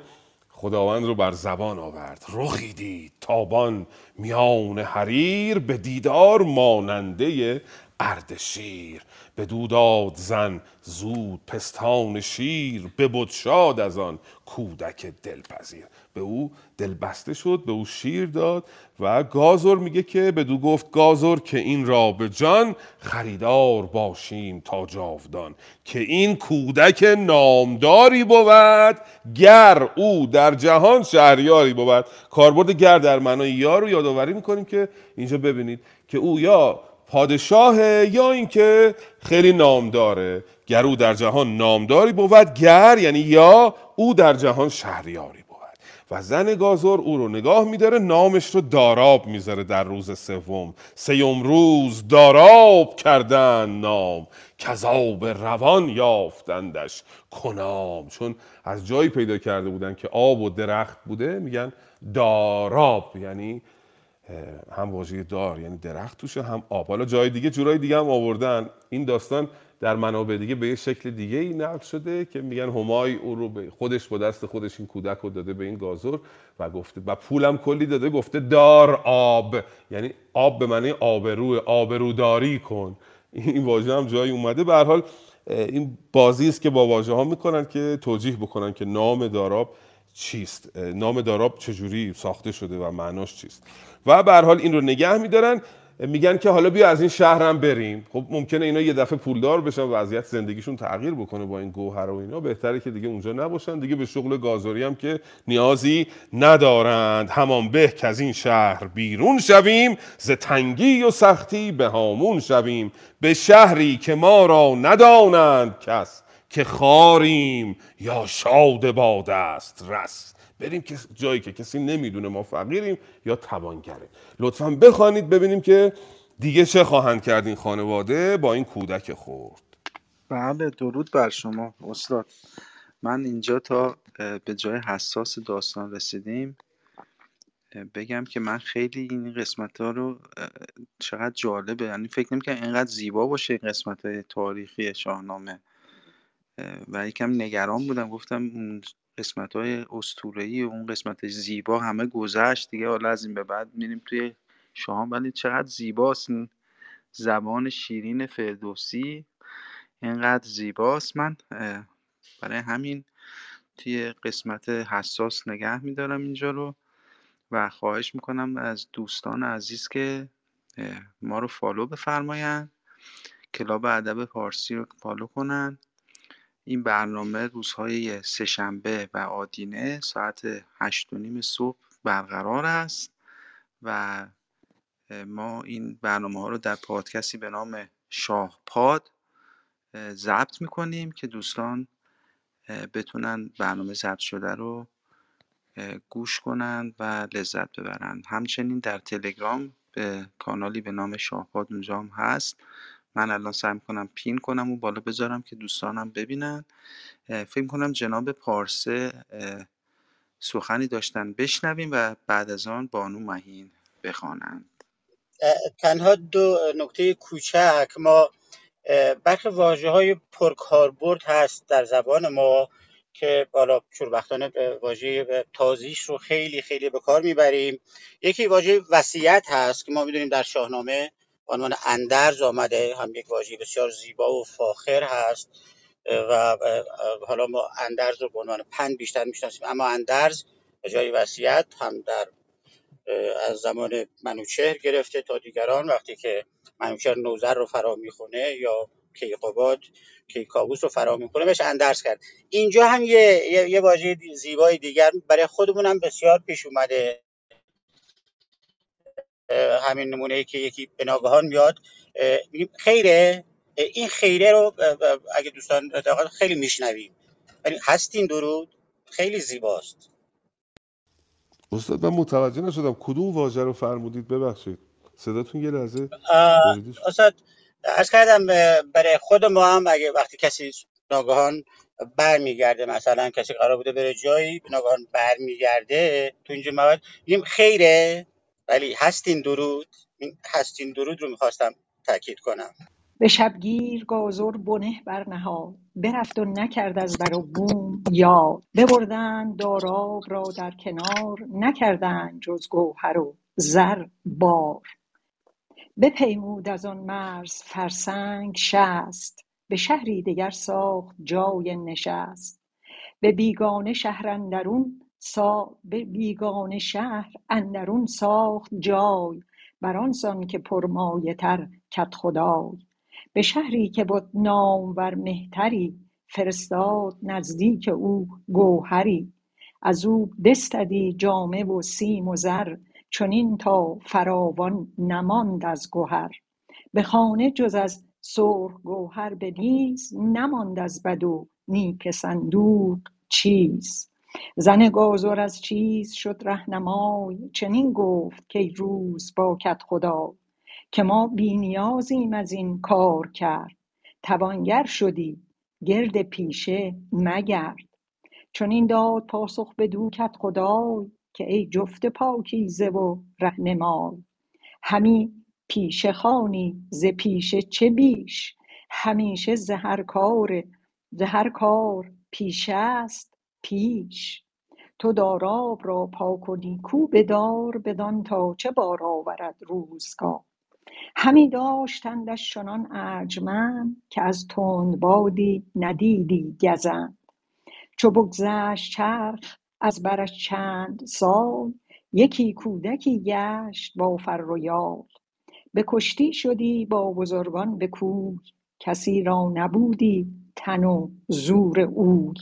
خداوند رو بر زبان آورد. رخی دید تابان میان حریر به دیدار ماننده اردشیر. به دوداد زن زود پستان شیر به شاد از آن کودک دلپذیر. به او دلبسته شد به او شیر داد و گازر میگه که به دو گفت گازر که این را به جان خریدار باشیم تا جاودان که این کودک نامداری بود گر او در جهان شهریاری بود. کاربرد گر در معنای یار رو یادآوری می‌کنیم که اینجا ببینید که او یا پادشاه یا اینکه خیلی نامداره گر او در جهان نامداری بود گر یعنی یا او در جهان شهریاری بود. و زن گازور او رو نگاه میداره نامش رو داراب می‌ذاره در روز سوم. سیوم روز داراب کردن نام. کذاب روان یافتندش کنام. چون از جایی پیدا کرده بودن که آب و درخت بوده میگن داراب یعنی هم واژه دار یعنی درخت توشه هم آب. حالا جای دیگه جورای دیگه هم آوردن. این داستان در منابع دیگه به یه شکل دیگه ای نقل شده که میگن همای او رو به خودش با دست خودش این کودک رو داده به این گازور و گفته و پولم کلی داده گفته دار آب. یعنی آب به معنی آبرو آبروداری کن. این واژه هم جایی اومده. به حال این بازی است که با واژه ها می‌کنن که توجیه بکنن که نام داراب چیست. نام داراب چجوری ساخته شده و معناش چیست. و به حال این رو نگه میدارن. میگن که حالا بیا از این شهرم بریم. خب ممکنه اینا یه دفعه پولدار بشن وضعیت زندگیشون تغییر بکنه با این گوهر و اینا. بهتره که دیگه اونجا نباشن. دیگه به شغل گازوری هم که نیازی ندارند. همان به که از این شهر بیرون شویم. ز تنگی و سختی به هامون شویم. به شهری که ما را ندانند کس که خاریم یا شاد باد است رس. بریم که جایی که کسی نمی‌دونه ما فقیریم یا توانگره. لطفا بخوانید ببینیم که دیگه چه خواهند کرد این خانواده با این کودک خورد بله درود بر شما استاد. من اینجا تا به جای حساس داستان رسیدیم بگم که من خیلی این قسمت ها رو چقدر جالبه. یعنی فکر نمی‌کنم اینقدر زیبا باشه این قسمت های تاریخی شاهنامه. و یکم نگران بودم. گفتم قسمت های اسطوره‌ای و اون قسمت زیبا همه گذشت دیگه. حالا از این به بعد میریم توی شام ولی چقدر زیباست. زبان شیرین فردوسی اینقدر زیباست. من برای همین توی قسمت حساس نگه میدارم اینجا رو و خواهش می‌کنم از دوستان عزیز که ما رو follow بفرماین club ادب فارسی رو follow کنن این برنامه روزهای سه‌شنبه و آدینه ساعت هشت و نیم صبح برقرار است و ما این برنامه ها رو در پادکستی به نام شاه پاد ضبط می‌کنیم که دوستان بتونن برنامه ضبط شده رو گوش کنند و لذت ببرند همچنین در تلگرام به کانالی به نام شاهباد اونجا هم هست. من الان سعی کنم پین کنم و بالا بذارم که دوستانم ببینن. فکر کنم جناب پارسه سخنی داشتن بشنویم و بعد از آن بانو مهین بخوانند. تنها دو نکته کوچک ما برخی واژه های پرکاربرد هست در زبان ما که بالا شوربختانه واژه تازیش رو خیلی خیلی به کار می‌بریم. یکی واژه وصیت هست که ما می‌دونیم در شاهنامه عنوان اندرز آمده هم یک واژه بسیار زیبا و فاخر هست و حالا ما اندرز رو به عنوان پند بیشتر می‌شناسیم. اما اندرز به جای وصیت هم در از زمان منوچهر گرفته تا دیگران. وقتی که منوچهر نوذر رو فرا می‌خونه یا کیقوباد کیکاووس رو فرا می‌خونه بهش اندرز کرد. اینجا هم یه یه, یه واژه زیبای دیگر برای خودمون هم بسیار پیش اومده. همین نمونه ای که یکی به ناگهان میاد. خیره این خیره رو اگه دوستان خیلی میشنویم. ولی هستین درود خیلی زیباست. استاد من متوجه نشدم کدوم واژه رو فرمودید ببخشید. صداتون یه لحظه استاد از کردم برای خود ما هم اگه وقتی کسی ناگهان برمیگرده مثلا کسی قرار بوده بره جایی ناگهان برمیگرده تو اینجا مواد میگیم خیره. ولی هستین درود؟ این هستین درود رو می‌خواستم تاکید کنم. به شبگیر گازر بنه برنهاد برفت و نکرد از بر بوم یاد. ببردند داراب را در کنار نکردند جز گوهر و زر بار. بپیمود از آن مرز فرسنگ شست. به شهری دگر ساخت جای نشست. به بیگانه شهر اندرون بیگانه شهر اندرون ساخت جای بر آنسان که پرمایه تر کدخدای به شهری که بد نامور مهتری فرستاد نزدیک او گوهری. از او بستدی جامه و سیم و زر چنین تا فراوان نماند از گهر به خانه جز از سرخ گوهر به نیز نماند از بد و نیک صندوق چیز. زن گازر از چیز شد رهنمای چنین گفت کای روز با کدخدای که ما بی نیازیم از این کار کرد. توانگر شدی گرد پیشه مگرد. چنین داد پاسخ بدو کدخدای که ای جفت پاکیزه و رهنمای. همی پیشه خوانی ز پیشه چه بیش؟ همیشه ز هر کار ز کار پیشه است. پیش. تو داراب را پاک و نیکو بدار بدان تا چه بار آورد روزگار. همی داشتندش چنان ارجمند که از تندبادی ندیدی گزند چو بگذشت چرخ از برش چند سال یکی کودکی گشت با فر و یال به کشتی شدی با بزرگان به کوی کسی را نبودی تن و زور اوی.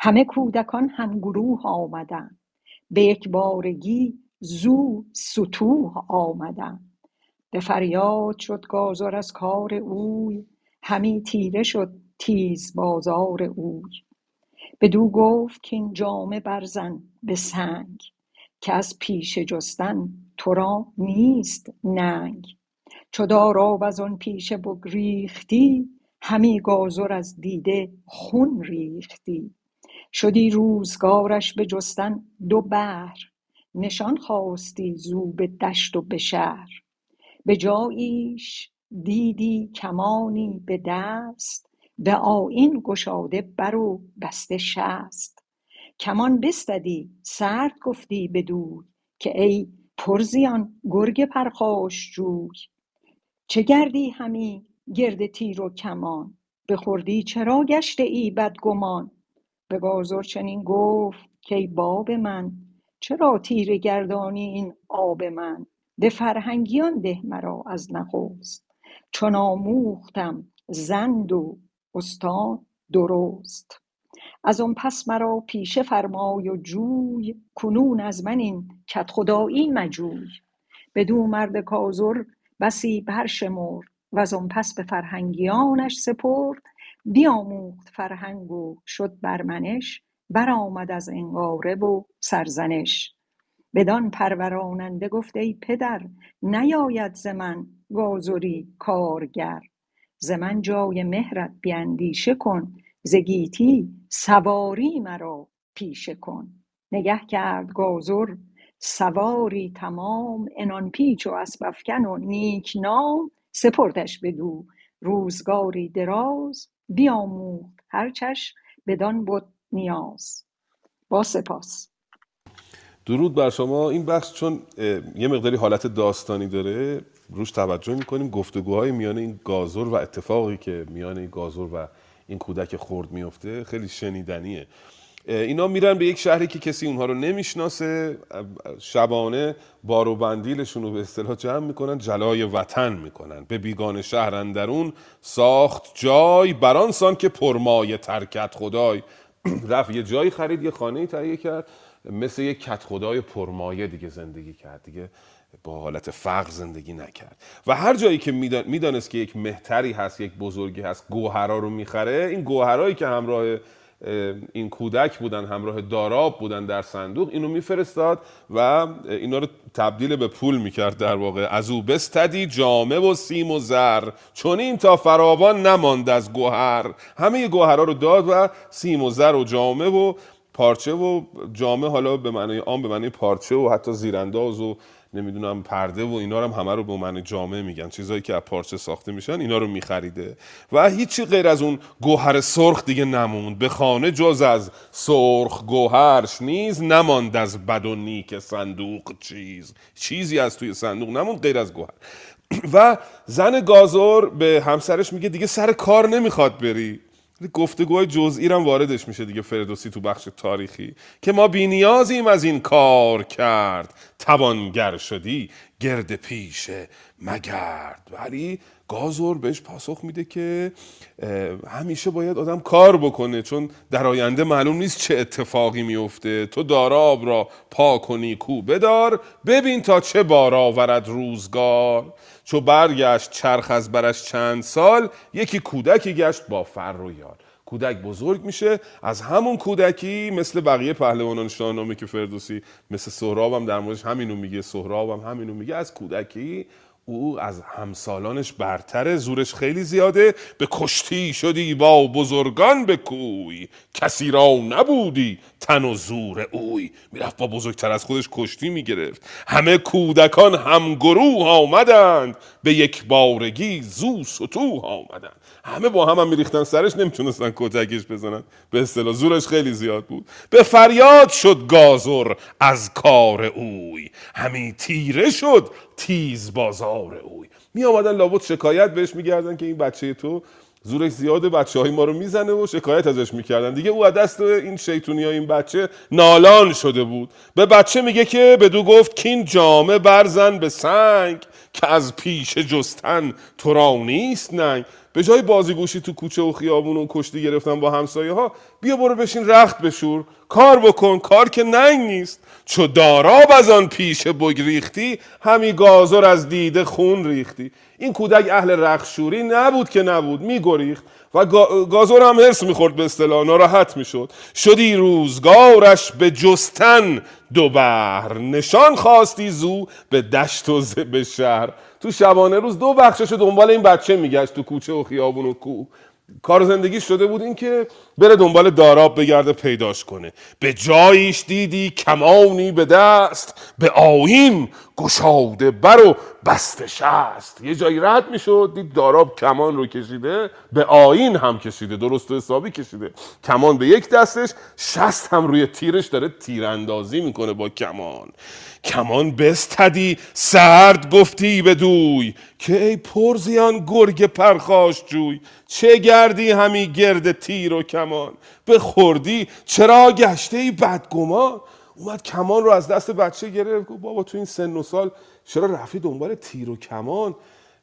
همه کودکان هم گروه آمدند. به یکبارگی زو ستوه آمدند. به فریاد شد گازر از کار اوی همی تیره شد تیز بازار اوی. بدو گفت کاین جامه برزن به سنگ که از پیشه جستن تو را نیست ننگ. چو داراب از آن پیشه بگریختی همی گازر از دیده خون ریختی. شدی روزگارش به جستن دو بهر نشان خواستی زو به دشت و به شهر. به جاییش دیدی کمانی به دست. به آیین گشاده بر و بسته شست. کمان بستدی سرد گفتی بدوی که ای پرزیان گرگ پرخاشجوی چه گردی همی گرد تیر و کمان؟ به خردی چرا گشته ای بدگمان؟ به گازر چنین گفت کای باب من چرا تیره گردانی این آب من؟ به فرهنگیان ده مرا از نخست چون آموختم زند و استاد درست. از آن پس مرا پیشه فرمای و جوی کنون از من این کدخدایی مجوی. بدو مرد کازر بسی برشمرد وز آن پس به فرهنگیانش سپرد بیاموخت فرهنگ و شد بر منش برآمد از انگاره و سرزنش. بدان پروراننده گفت ای پدر نیاید ز من گازری کارگر. ز من جای مهرت بیندیشه کن ز گیتی سواری مرا پیشه کن. نگه کرد گازر سواری تمام عنان پیچ و اسپ افکن و نیک نام. سپردش بدو روزگاری دراز بیاموخت. هر چش بدان بد نیاز. با سپاس. درود بر شما. این بخش چون یه مقداری حالت داستانی داره روش توجه می‌کنیم. گفتگوهای میان این گازر و اتفاقی که میان این گازر و این کودک خرد میفته خیلی شنیدنیه. اینا میرن به یک شهری که کسی اونها رو نمی‌شناسه شبانه بار و بندیلشون رو به اصطلاح جمع می‌کنن جلای وطن می‌کنن. به بیگان شهر اندرون ساخت جای برانسان که پرمایه ترکت خدای. رفت یه جایی خرید یه خانه تهیه کرد مثل یه کت خدای پرمایه دیگه زندگی کرد دیگه با حالت فقر زندگی نکرد. و هر جایی که میدان- می‌دانست که یک مهتری هست یک بزرگی هست گوهرا رو می‌خره این گوهرایی که همراه اه، این کودک بودن همراه داراب بودن در صندوق اینو میفرستاد و اینا رو تبدیل به پول می‌کرد در واقع. از او بستدی جامه و سیم و زر چون این تا فراوان نماند از گوهر. همه گوهرها رو داد و سیم و زر و جامه و پارچه و جامه حالا به معنی عام به معنی پارچه و حتی زیرانداز و نمی‌دونم پرده و اینا هم همه رو به معنی جامعه میگن. چیزایی که از پارچه ساخته میشن اینا رو میخریده. و هیچی غیر از اون گوهر سرخ دیگه نموند. به خانه جز از سرخ گوهرش نیز نماند از بد و نیک صندوق چیز. چیزی از توی صندوق نموند غیر از گوهر. و زن گازور به همسرش میگه دیگه سر کار نمی‌خواد بری. گفتگوهای جزئی هم واردش میشه دیگه فردوسی تو بخش تاریخی. که ما بینیازیم از این کار کرد. توانگر شدی گرد پیشه مگرد. ولی گازور بهش پاسخ میده که همیشه باید آدم کار بکنه چون در آینده معلوم نیست چه اتفاقی میفته. تو داراب را پا کنی کو بدار ببین تا چه بار آورد روزگار. چو برگشت چرخ از برش چند سال یکی کودکی گشت با فر و یال کودک بزرگ میشه از همون کودکی مثل بقیه پهلوانان شاهنامه که فردوسی مثل سهراب هم در موردش همینو میگه سهراب هم همینو میگه از کودکی او از همسالانش برتره زورش خیلی زیاده. به کشتی شدی با بزرگان به کوی. کسی را نبودی تن و زور اوی. می‌رفت با بزرگتر از خودش کشتی می‌گرفت. همه کودکان هم گروه آمدند. به یک بارگی زو ستوه آمدند همه با هم هم میریختن سرش نمی‌تونستن کتکش بزنن. به اصطلاح زورش خیلی زیاد بود. به فریاد شد گازر از کار اوی. همی تیره شد تیز بازار اوی. می آمدن لابد شکایت بهش میگردن که این بچه تو زورش زیاده بچه های ما رو می‌زنه و شکایت ازش می‌کردن. دیگه او از دست این شیطونی های این بچه نالان شده بود. به بچه میگه که بدو گفت که این جامه برزن به سنگ. که از پیش جستن تو را نیست ننگ. به جای بازیگوشی تو کوچه و خیابون و کشتی گرفتن با همسایه ها بیا برو بشین رخت بشور. کار بکن کار که ننگ نیست. چو داراب از آن پیش بگریختی همی گازر از دیده خون ریختی. این کودک اهل رخشوری نبود که نبود میگریخت و گا- گازر هم هرس می‌خورد به اصطلاح ناراحت می‌شد شدی روزگارش به جستن دو بهر نشان خواستی زو به دشت و به شهر. تو شبانه روز دو بخشش دنبال این بچه میگشت تو کوچه و خیابون و کوه. کار زندگی شده بود این که بره دنبال داراب بگرده پیداش کنه. به جاییش دیدی کمانی به دست به آیین گشاده بر و بسته شست. یه جایی رد می‌شد دید داراب کمان رو کشیده به آیین هم کشیده درست و حسابی کشیده. کمان به یک دستش شست هم روی تیرش داره تیراندازی می‌کنه با کمان. کمان بستدی سرد گفتی به دوی. که ای پرزیان گرگ پرخاش جوی چه گردی همی گرد تیر و کمان؟ به خوردی چرا گشته ای بدگمان اومد کمان رو از دست بچه گرفت گفت بابا تو این سن و سال چرا رفتی دنبال تیر و کمان؟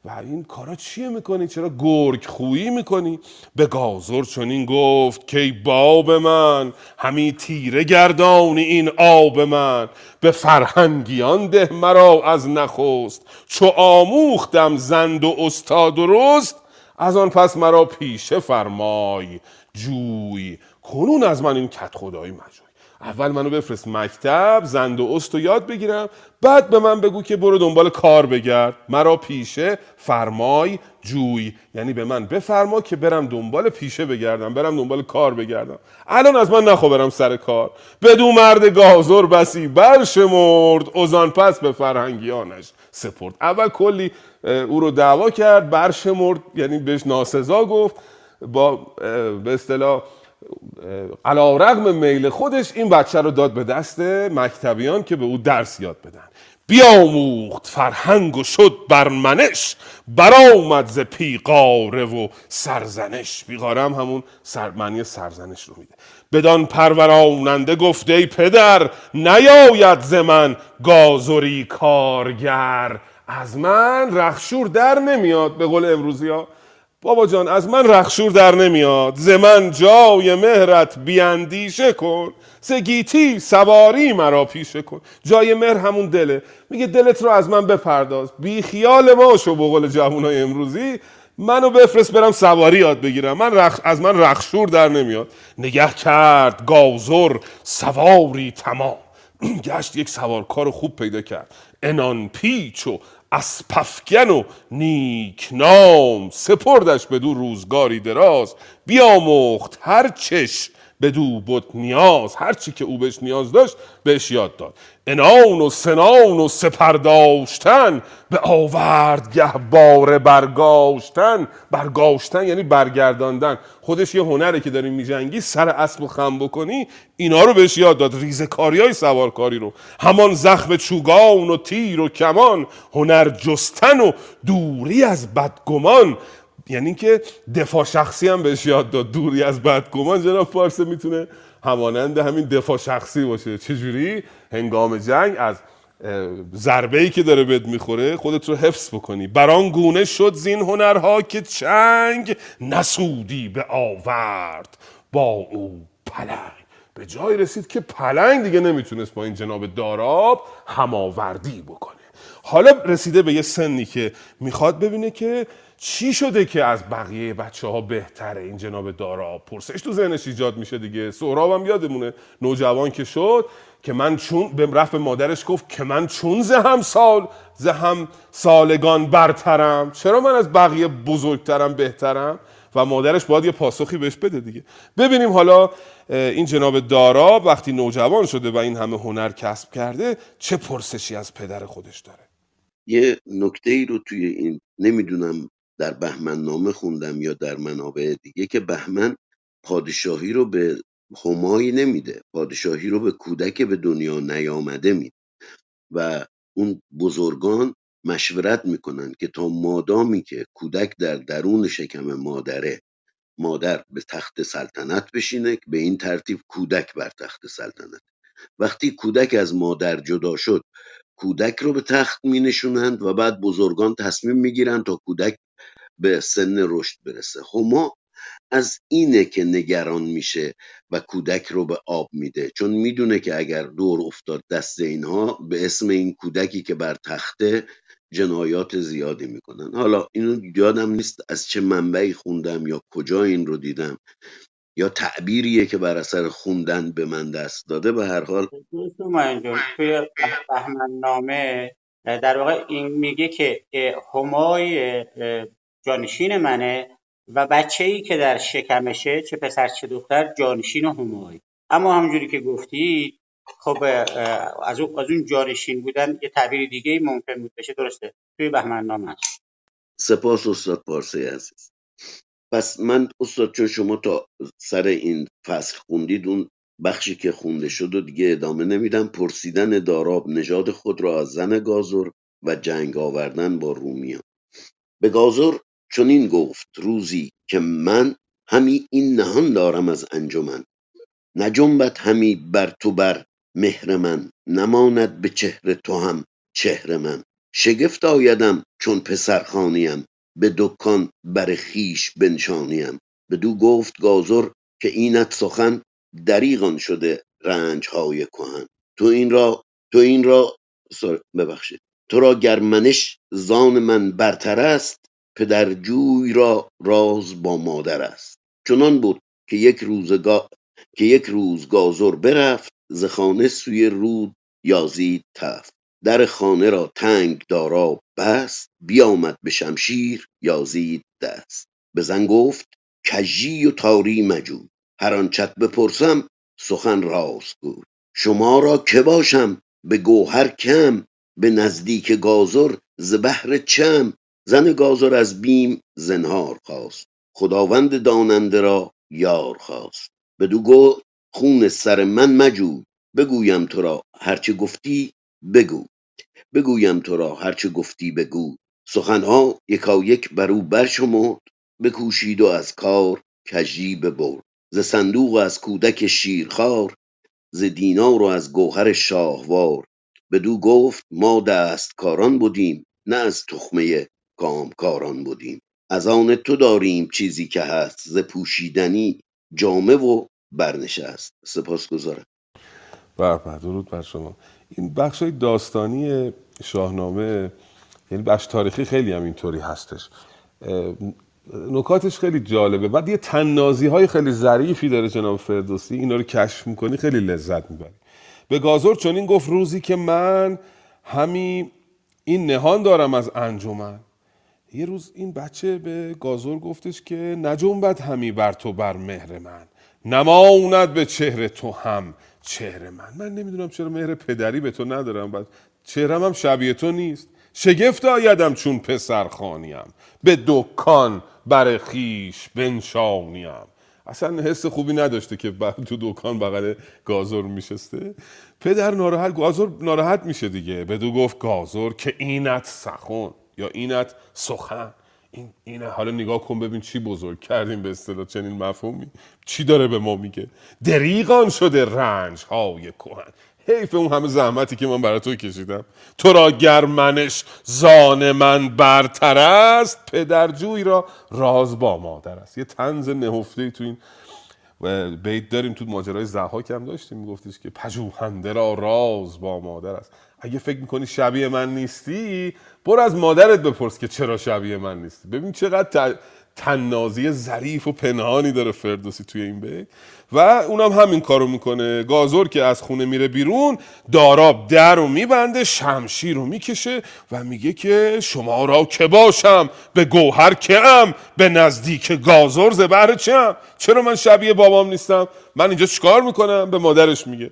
و این کارا چیه می‌کنی؟ چرا گرگ خویی می‌کنی؟ به گازر چنین گفت که باب من همی تیره گردانی این آب من. به فرهنگیان ده مرا از نخست چو آموختم زند و استاد درست از آن پس مرا پیشه فرمای جوی کنون از من این کت خدایی مجوی اول منو بفرست مکتب زند و است و یاد بگیرم. بعد به من بگو که برو دنبال کار بگرد. مرا پیشه فرمای جوی. یعنی به من بفرما که برم دنبال پیشه بگردم برم دنبال کار بگردم. الان از من نخوا برم سر کار. بدو مرد گازر بسی برشمرد اوزان پس به فرهنگیانش سپرد. اول کلی او رو دعوا کرد برشمرد یعنی بهش ناسزا گفت با به اصطلاح علا رغم میل خودش این بچه رو داد به دست مکتبیان که به او درس یاد بدن. بیاموخت فرهنگ و شد برمنش. برآمد ز پیقاره و سرزنش. بیقاره هم همون سر معنی سرزنش رو میده. بدان پروراننده گفته ای پدر نیاید ز من گازری کارگر. از من رخشور در نمیاد به قول امروزی ها بابا جان از من رخشور در نمیاد. ز من جای مهرت بیاندیشه کن. ز گیتی سواری مرا پیشه کن. جای مهر همون دله. میگه دلت رو از من بپرداز. بی خیال ما شو به قول جوانای امروزی منو بفرست برم سواری یاد بگیرم. من رخ... از من رخشور در نمیاد. نگه کرد گازر سواری تمام. گشت یک سوارکار خوب پیدا کرد. انان پیچ و اسپفگن و نیکنام سپردش به دو روزگاری دراز. بیاموخت هر چش به دو بود نیاز. هر چی که او بهش نیاز داشت بهش یاد داد. انان و سنان و سپرداشتن به آوردگه باره برگاشتن. برگاشتن یعنی برگرداندن. خودش یه هنره که داری میجنگی سر اسب و خم بکنی اینا رو بهش یاد داد. ریزه کاری های سوارکاری رو. همان زخم چوگان و تیر و کمان هنر جستن و دوری از بدگمان. یعنی که دفاع شخصی هم بهش یاد داد. دوری از بدگمان. جناب پارسه می‌تونه همانند همین دفاع شخصی باشه. چجوری؟ هنگام جنگ از ضربه ای که داره بهت می‌خوره خودت رو حفظ بکنی. بران گونه شد زین هنرها که چنگ نسودی به آورد با او پلنگ. به جای رسید که پلنگ دیگه نمی‌تونست با این جناب داراب هماوردی بکنه. حالا رسیده به یه سنی که می‌خواد ببینه که چی شده که از بقیه بچه ها بهتره؟ این جناب دارا پرسش تو ذهنش ایجاد میشه دیگه. سهراب هم یادمونه. نوجوان که شد که من چون به رفع مادرش گفت که من چون زهم سال زهم سالگان برترم. چرا من از بقیه بزرگترم بهترم؟ و مادرش باید یه پاسخی بهش بده دیگه. ببینیم حالا این جناب دارا وقتی نوجوان شده و این همه هنر کسب کرده چه پرسشی از پدر خودش داره؟ یه نکته ای رو توی این نمی‌دونم در بهمن نامه خوندم یا در منابع دیگه که بهمن پادشاهی رو به همایی نمیده پادشاهی رو به کودک به دنیا نیامده میده. و اون بزرگان مشورت می‌کنن که تا مادامی که کودک در درون شکم مادره مادر به تخت سلطنت بشینه به این ترتیب کودک بر تخت سلطنت. وقتی کودک از مادر جدا شد کودک رو به تخت می نشونند و بعد بزرگان تصمیم می گیرند تا کودک به سن رشد برسه. هما از اینه که نگران میشه و کودک رو به آب میده. چون می‌دونه که اگر دور افتاد دست اینها به اسم این کودکی که بر تخته جنایات زیادی می‌کنن. حالا اینو یادم نیست از چه منبعی خوندم یا کجا این رو دیدم. یا تعبیریه که بر اثر خوندن به من دست داده. به هر حال توی بهمن نامه در واقع این میگه که همای جانشین منه و بچه ای که در شکمشه چه پسر چه دختر جانشین همای اما همونجوری که گفتی خب از اون از اون جانشین بودن یه تعبیر دیگه ای ممکن بود بشه درسته. توی بهمن نامه هست. سپاس استاد پارسه عزیز. پس من استاد چون شما تا سر این فصل خوندید اون بخشی که خونده شد و دیگه ادامه نمیدم. پرسیدن داراب نژاد خود را از زن گازر و جنگ آوردن با رومیان. به گازر چنین گفت روزی که من همی این نهان دارم از انجمن. نجنبد همی بر تو بر مهر من نماند به چهر تو هم چهر من. شگفت آیدم چون پسر خانیم به دکان بر خویش بنشانیم. بدو گفت گازر که اینت سخن دریغ شده رنج های کهن. تو این را تو این را ببخشید. تو را گر منش زان من برتر است پدر جوی را راز با مادر است. چنان بود که یک روزگار که یک روز گازر برفت ز خانه سوی رود یازید تفت. در خانه را تنگ دارا بست بیامد به شمشیر یازید دست. به زن گفت کژی و تاری مجوی هر آنچت بپرسم سخن راست گوی. شما را که باشم؟ به گوهر کم به نزدیک گازر ز بهر چم؟ زن گازر از بیم زنهار خواست. خداوند داننده را یار خواست. بدو گفت خون سر من مجوی بگویم تو را هرچه گفتی بگو. بگویم تو را هرچه گفتی بگو. سخنها یکایک بر او برشمرد بکوشید و از کار کژی ببرد. ز صندوق و از کودک شیرخوار ز دینار و از گوهر شاهوار. بدو گفت ما دستکاران بدیم نه از تخمه کامکاران بدیم از آن تو داریم چیزی که هست ز پوشیدنی جامه و برنشست. سپاسگزارم. بر بر درود بر شما. این بخش های داستانی شاهنامه یعنی بخش تاریخی خیلی هم اینطوری هستش. نکاتش خیلی جالبه. بعد یه تنازی های خیلی ظریفی داره جناب فردوسی. اینا رو کشف می‌کنی خیلی لذت می‌بری. به گازر چنین گفت روزی که من همی این نهان دارم از انجمن. یه روز این بچه به گازر گفتش که نجنبد همی بر تو بر مهر من. نماند به چهره تو هم چهره من. من نمی‌دونم چرا مهر پدری به تو ندارم بعد چهرم هم شبیه تو نیست. شگفت آیدم چون پسر خانیم به دکان بر خیش بنشانیم. اصلا حس خوبی نداشته که تو دکان بغل گازر میشسته. پدر ناراحت گازر ناراحت میشه دیگه. بدو گفت گازر که اینت سخن. یا اینت سخن. این اینه. حالا نگاه کن ببین چی بزرگ کردیم به اصطلاح چنین مفهومی. چی داره به ما میگه؟ دریغان شده رنج های کهن. حیف اون همه زحمتی که من برای تو کشیدم. تو را گر منش زان من برتر است پدرجوی را راز با مادر است. یه تنز نهفته تو این بیت داریم تو ماجرای زحاک هم داشتیم میگفتش که پژوهنده را راز با مادر است اگه فکر می‌کنی شبیه من نیستی برو از مادرت بپرس که چرا شبیه من نیستی ببین چقدر. تنازی ظریف و پنهانی داره فردوسی توی این بیت. و اونم همین کارو می‌کنه. گازر که از خونه میره بیرون داراب در رو میبنده شمشیر رو می‌کشه و میگه که شما را که باشم به گوهر که ام به نزدیک گازر زبر چم چرا من شبیه بابام نیستم؟ من اینجا چیکار می‌کنم؟ به مادرش میگه.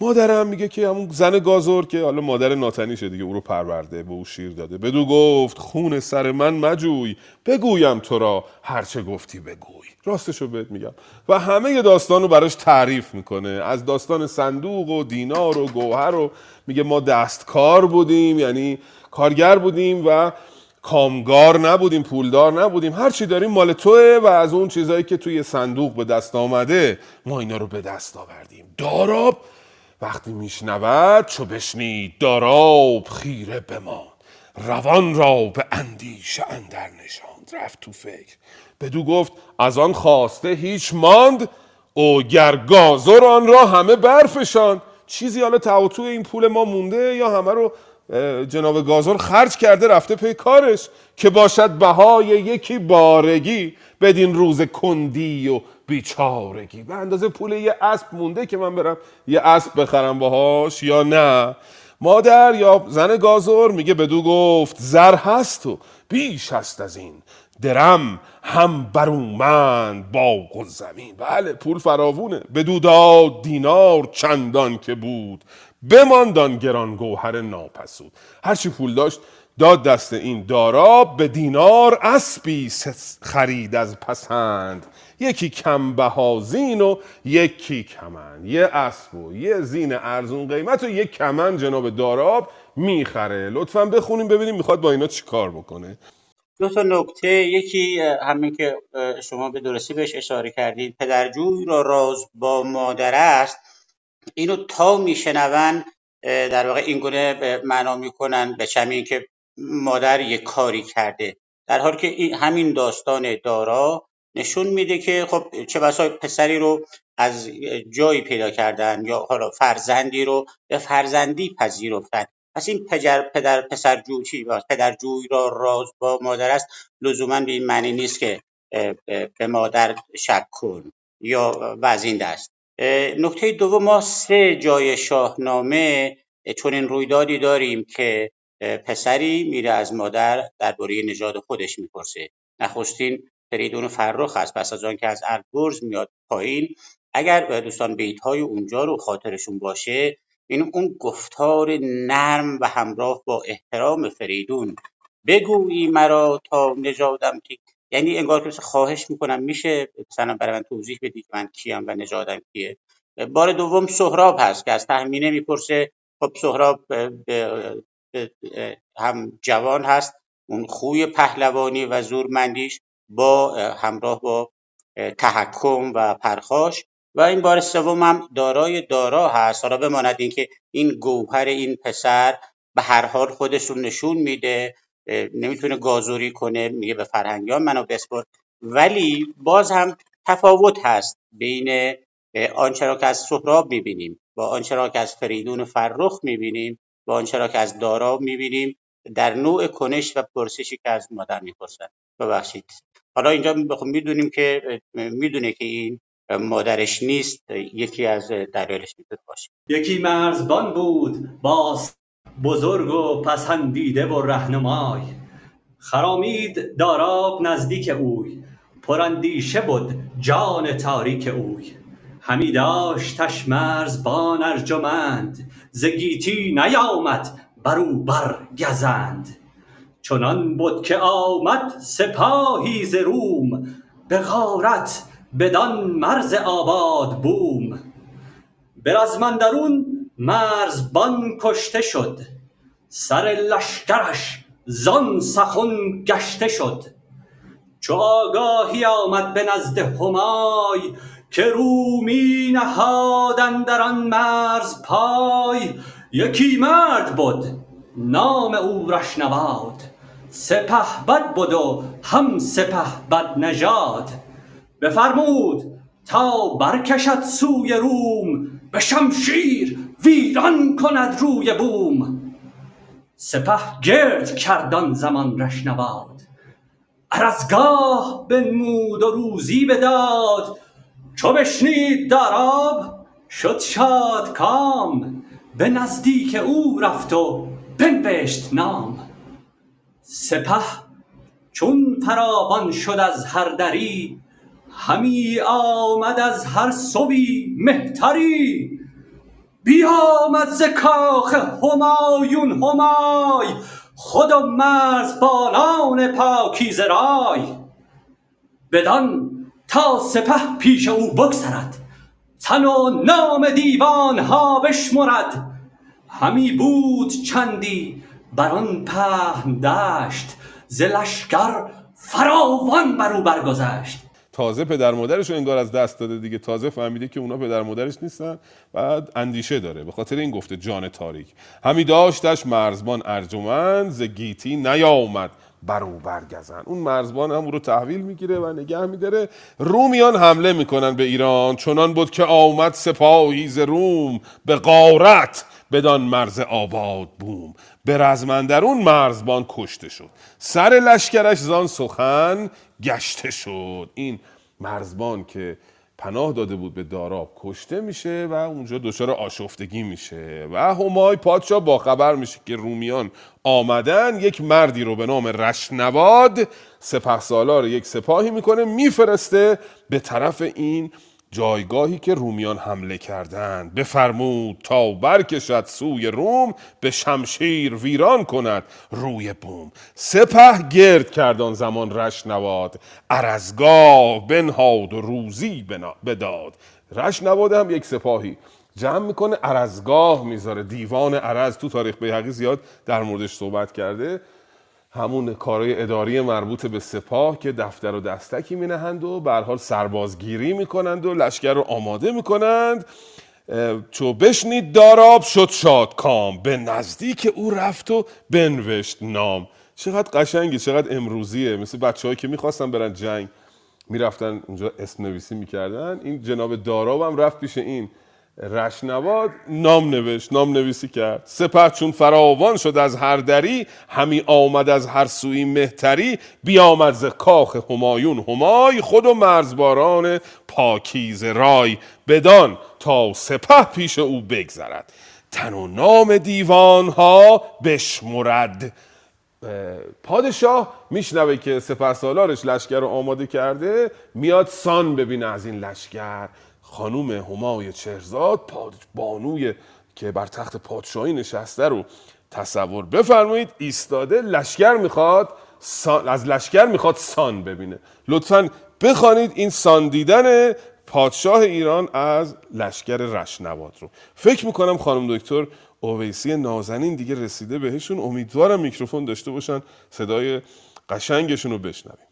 مادرم میگه که همون زن گازور که حالا مادر ناتنیشه دیگه او رو پرورده به او شیر داده. بدو گفت خون سر من مجوی بگویم تو را هرچه گفتی بگوی. راستشو بهت میگم. و همه داستان رو براش تعریف می‌کنه. از داستان صندوق و دینار و گوهر و میگه ما دستکار بودیم یعنی کارگر بودیم و کامگار نبودیم پولدار نبودیم. هر چی داریم مال توه و از اون چیزایی که توی صندوق به دست آمده ما اینا رو به دست آوردیم. داراب وقتی میشنود چو بشنید داراب خیره بمان روان را به اندیشه اندر نشاند. رفت تو فکر. بدو گفت از آن خواسته هیچ ماند او گر گازر آن را همه برفشاند. چیزی حالا تعاطوی این پول ما مونده یا همه رو جناب گازر خرج کرده رفته پی کارش. که باشد بهای یکی بارگی. بدین روز کندی و بیچارگی. به اندازه پول یه اسب مونده که من برم یه اسب بخرم باهاش یا نه؟ مادر یا زن گازر میگه بدو گفت زر هست و بیش هست از این. درم هم برومند باغ و زمین. بله پول فراوونه. بدو داد دینار چندان که بود. بماندان گران گوهر ناپسود. هرچی پول داشت داد دست این دارا به دینار اسبی خرید از پسند. یکی کم بهازین و یکی کمن یه اسب و یه زین ارزون قیمت و یه کمن جناب داراب می‌خره. لطفا بخونیم ببینیم می‌خواد با اینا چی کار بکنه. دو تا نکته. یکی همین که شما به درستی بهش اشاره کردید پدرجوی را راز با مادر است. اینو تا میشنون در واقع این گونه معنا می‌کنن. به چمی که مادر یک کاری کرده. در حالی که این همین داستان دارا نشون میده که خب چه بسا پسری رو از جایی پیدا کردن یا حالا فرزندی رو به فرزندی پذیرفتن. پس این پدر پدر پسر جو چی پدر جوی را راز با مادر است. لزوما به این معنی نیست که به مادر شک کن یا و از این دست. نکته دوم ما سه جای شاهنامه چون این رویدادی داریم که پسری میره از مادر درباره نژاد خودش می‌پرسه. نخستین فریدون فرخ هست پس از آن که از البرز میاد پایین اگر دوستان بیت های اونجا رو خاطرشون باشه این اون گفتار نرم و همراه با احترام فریدون. بگویی مرا تا نژادم کی یعنی انگار که خواهش می‌کنم میشه مثلا برای من توضیح بدید من کیم و نژادم کیه؟ بار دوم سهراب هست که از تهمینه می‌پرسه خب سهراب هم جوان هست اون خوی پهلوانی و زورمندیش با همراه با تحکم و پرخاش. و این بار سوم هم دارای دارا هست. حالا بماند اینکه این گوهر این پسر به هر حال خودش رو نشون میده نمی‌تونه گازوری کنه میگه به فرهنگیان منو بسپر ولی باز هم تفاوت هست بین آنچه را که از سهراب می‌بینیم با آنچه را که از فریدون فرخ می‌بینیم. با آنچه را که از دارا می‌بینیم در نوع کنش و پرسشی که از مادر می‌پرسن ببخشید. حالا اینجا می‌دونیم که می‌دونه که این مادرش نیست یکی از دلایلش می‌تونه باشه. یکی مرزبان بود باز بزرگ و پسندیده و رهنمای. خرامید داراب نزدیک اوی پراندیشه بود جان تاریک اوی. همی داشتش مرزبان ارجمند ز گیتی نیامد بر او چنان بد که آمد سپاهی ز روم به غارت بدان مرز آباد بوم. به رزم اندرون مرزبان کشته شد سر لشکرش زان سخن گشته شد. چو آگاهی آمد به نزد همای که رومی نهاد اندر آن مرز پای یکی مرد بد نام او رشنواد. سپهبد بد و هم سپهبد نژاد. بفرمود تا برکشد سوی روم به شمشیر ویران کند روی بوم. سپه گرد کرد آن زمان رشنواد. عرزگاه بنمود و روزی بداد چو بشنید داراب شد شادکام به نزدیک او رفت و بنوشت نام. سپه چون فراوان شد از هر دری همی آمد از هر سوی مهتری. بیامد ز کاخ همایون همای خود و مرزبانان پاکیزه رای. بدان تا سپه پیش او بگذرد تن و نام دیوان ها بشمرد. همی بود چندی بر آن پهن دشت. ز لشکر فراوان بر او برگذشت. تازه پدر مادرش رو انگار از دست داده دیگه. تازه فهمیده که اونا پدر مادرش نیستن بعد اندیشه داره. به خاطر این گفته جان تاریک. همی داشتش مرزبان ارجمند ز گیتی نیامد. بر او برگزن اون مرزبان هم رو تحویل می‌گیره و نگه میداره. رومیان حمله می‌کنن به ایران چنان بود که آمد سپاهی ز روم به غارت بدان مرز آباد بوم. به رزمندرون مرزبان کشته شد. سر لشکرش زان سخن گشته شد. این مرزبان که پناه داده بود به داراب. کشته میشه و اونجا دچار آشفتگی میشه. و همای پادشاه با خبر میشه که رومیان آمدن. یک مردی رو به نام رشنواد سپه سالار یک سپاهی می‌کنه میفرسته به طرف این جایگاهی که رومیان حمله کردند بفرمود تا برکشد سوی روم به شمشیر ویران کند روی بوم. سپه گرد کرد آن زمان رشنواد ارزگاه بنهاد و روزی بداد. رشنواد هم یک سپاهی. جمع می‌کنه ارزگاه می‌ذاره. دیوان ارز تو تاریخ بیهقی زیاد در موردش صحبت کرده. همون کارهای اداری مربوط به سپاه که دفتر و دستکی می نهند و به حال سربازگیری می‌کنند و لشکر رو آماده می‌کنند. چو بشنید داراب شد شاد کام. به نزدیک او رفت و بنوشت نام. چقدر قشنگه چقدر امروزیه. مثل بچه که می‌خواستن برن جنگ می‌رفتن اونجا اسم نویسی می‌کردن. این جناب داراب هم رفت پیش این. رشنواد نام نوشت نام نویسی کرد. سپه چون فراوان شد از هر دری همی آمد از هر سوی مهتری بیامد ز کاخ همایون. همای خود و مرزباران پاکیز رای بدان تا سپه پیش او بگذرد. تن و نام دیوان ها بشمرد پادشاه میشنوه که سپه سالارش لشکر رو آماده کرده میاد سان ببینه از این لشکر. خانوم همای چهرزاد بانوی که بر تخت پادشاهی نشسته رو تصور بفرمایید ایستاده لشکر می‌خواد سان، از لشکر می‌خواد سان ببینه. لطفا بخوانید این سان دیدن پادشاه ایران از لشکر رشنواد رو. فکر می‌کنم خانم دکتر اویسی نازنین دیگه رسیده بهشون. امیدوارم میکروفون داشته باشن. صدای قشنگشون رو بشنویم.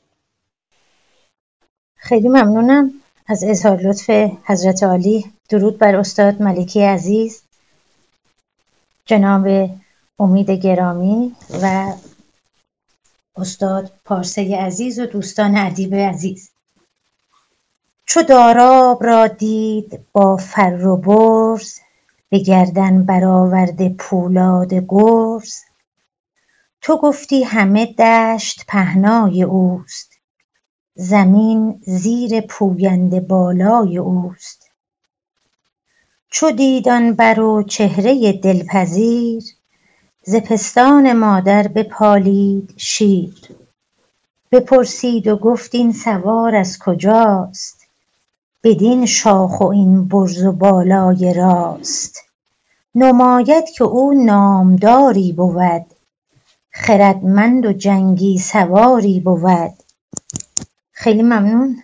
خیلی ممنونم. از اظهار لطف حضرت عالی. درود بر استاد ملکی عزیز. جناب امید گرامی و استاد پارسه عزیز و دوستان ادیب عزیز. چو داراب را دید با فر و برز به گردن برآورده پولاد گرز تو گفتی همه دشت پهنای اوست. زمین زیر پوینده بالای اوست. چو دید آن بر و چهره دلپذیر ز پستان مادر بپالید شیر. بپرسید و گفت این سوار از کجاست؟ بدین شاخ و این برز و بالای راست. نماید که او نامداری بود خردمند و جنگی سواری بود. خیلی ممنون.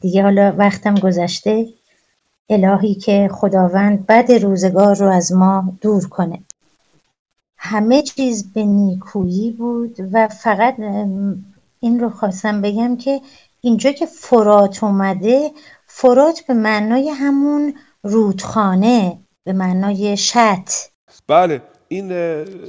دیگه حالا وقتم گذشته. الهی که خداوند بد روزگار رو از ما دور کنه. همه چیز به نیکویی بود و فقط این رو خواستم بگم که اینجا که فرات اومده فرات به معنای همون رودخانه به معنای شط. بله این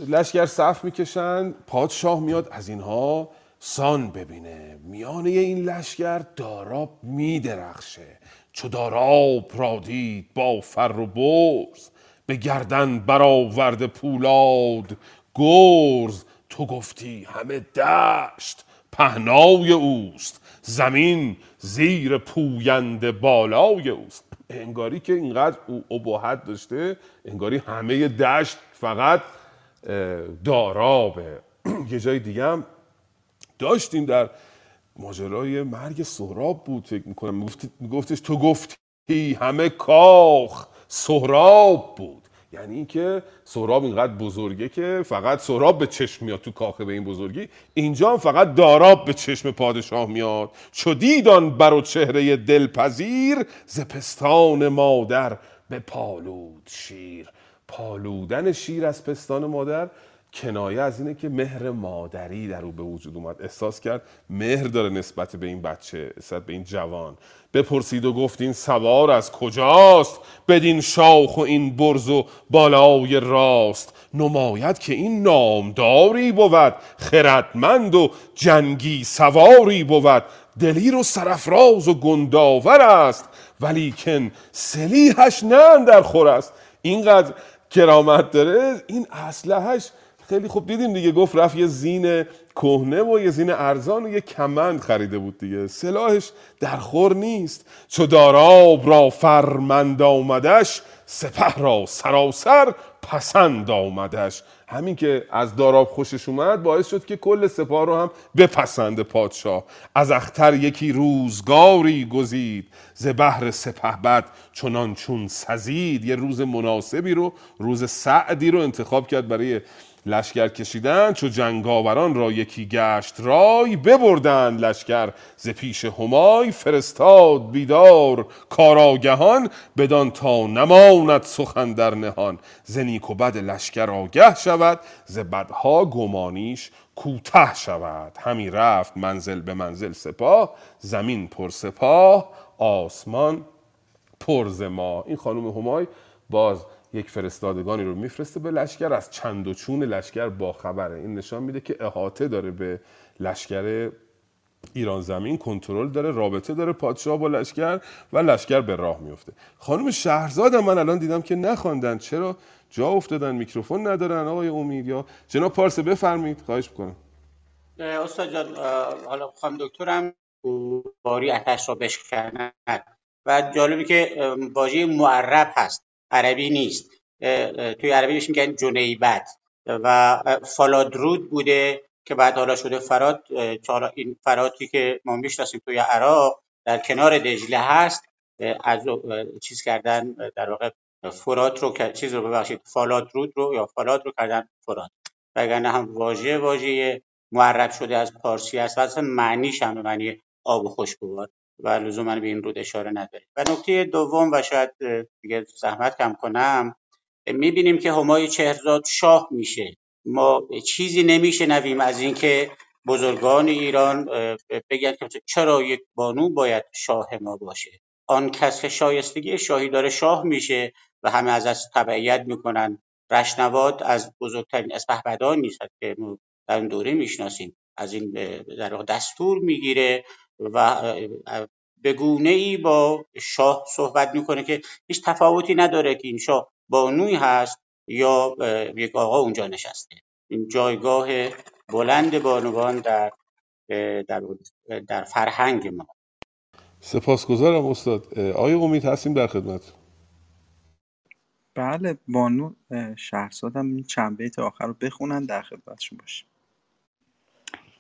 لشکر صف می‌کشن پادشاه میاد از اینها سان ببینه. میانه این لشکر داراب میدرخشه. چو داراب را دید با فر و برز به گردن برآورده پولاد. گرز تو گفتی همه دشت پهنای اوست. زمین زیر پوینده بالای اوست. انگاری که اینقدر او ابهت داشته انگاری همه دشت فقط دارابه. یه جای دیگه داشتیم در ماجرای مرگ سهراب بود فکر می‌کنم. گفتش تو گفتی همه کاخ سهراب بود. یعنی اینکه سهراب اینقدر بزرگه که فقط سهراب به چشم میاد تو کاخه به این بزرگی. اینجا فقط داراب به چشم پادشاه میاد. چو دیدان بر و چهره دلپذیر ز پستان مادر به پالود شیر. پالودن شیر از پستان مادر کنایه از اینه که مهر مادری در او به وجود اومد. احساس کرد مهر داره نسبت به این بچه نسبت به این جوان. بپرسید و گفت این سوار از کجاست؟ بدین شاخ و این برز و بالای راست. نماید که این نامداری بود خردمند و جنگی سواری بود. دلیر و سرفراز و گنداور است ولیکن سلیحش نه در خور است. اینقدر کرامت داره این اسلحهش خیلی خوب دیدیم دیگه. گفت رفت یه زین کهنه و یه زین ارزان و یه کمند خریده بود دیگه. سلاحش در خور نیست. چو داراب را فرمند آمدش سپه را سراسر پسند آمدش. همین که از داراب خوشش اومد باعث شد که کل سپاه رو هم بپسند پادشاه. از اختر یکی روزگاری گزید ز بهر سپه بد چنان چون سزید. یه روز مناسبی رو روز سعدی رو انتخاب کرد برای لشکر کشیدن چو جنگاوران را یکی گشت رای ببردند لشکر. ز پیش همای فرستاد بیدار کاراگهان بدان تا نماند سخن در نهان. ز نیک و بد لشکر آگه شود ز بدها گمانیش کوته شود. همی رفت منزل به منزل سپاه زمین پر سپاه آسمان پر ز ماه. این خانم همای باز یک فرستادگانی رو میفرسته به لشکر از چند و چون لشکر با خبره. این نشان میده که احاطه داره به لشکر ایران زمین کنترل داره رابطه داره پادشاه با لشکر و لشکر به راه میفته. خانم شهرزاد هم من الان دیدم که نخواندن. چرا؟ جا افتادن میکروفون ندارن آقای امید یا؟ جناب پارسه بفرمایید خواهش می‌کنم. استاد جان حالا خانم دکترم باری اتش را بشکنند و جالبی که واژه معرب هست. عربی نیست. توی عربی بهش میگن جنیبت و فالادرود بوده که بعد حالا شده حالا این فرادی که ما می‌شناسیم توی عراق در کنار دجله هست. از چیز کردن در واقع فرات رو چیز رو ببخشید فالادرود رو یا فالاد رو کردن فرات. وگرنه هم واژه واژه معرب شده از پارسی است و اصلا معنیش هم معنی آب خوشگوار و لزوما به این رود اشاره نداره و نکته دوم و شاید دیگه زحمت کم کنم می‌بینیم که همای چهرزاد شاه میشه. ما چیزی نمیشنویم از اینکه بزرگان ایران بگن که چرا یک بانو باید شاه ما باشه. آن کس که شایستگی شاهی داره شاه میشه و همه از از تبعیت می‌کنن. رشنواد از بزرگترین اسپهبدان نیست که در اون دوره می‌شناسیم. از این در دستور می‌گیره و به گونه ای با شاه صحبت می‌کنه که هیچ تفاوتی نداره که این شاه بانوی هست یا یک آقا اونجا نشسته. این جایگاه بلند بانوان در در, در فرهنگ ما. سپاسگزارم استاد. آقای امید هستیم در خدمت. بله بانو شهرزاد هم چند بیت آخر رو بخونن در خدمتشون باشیم.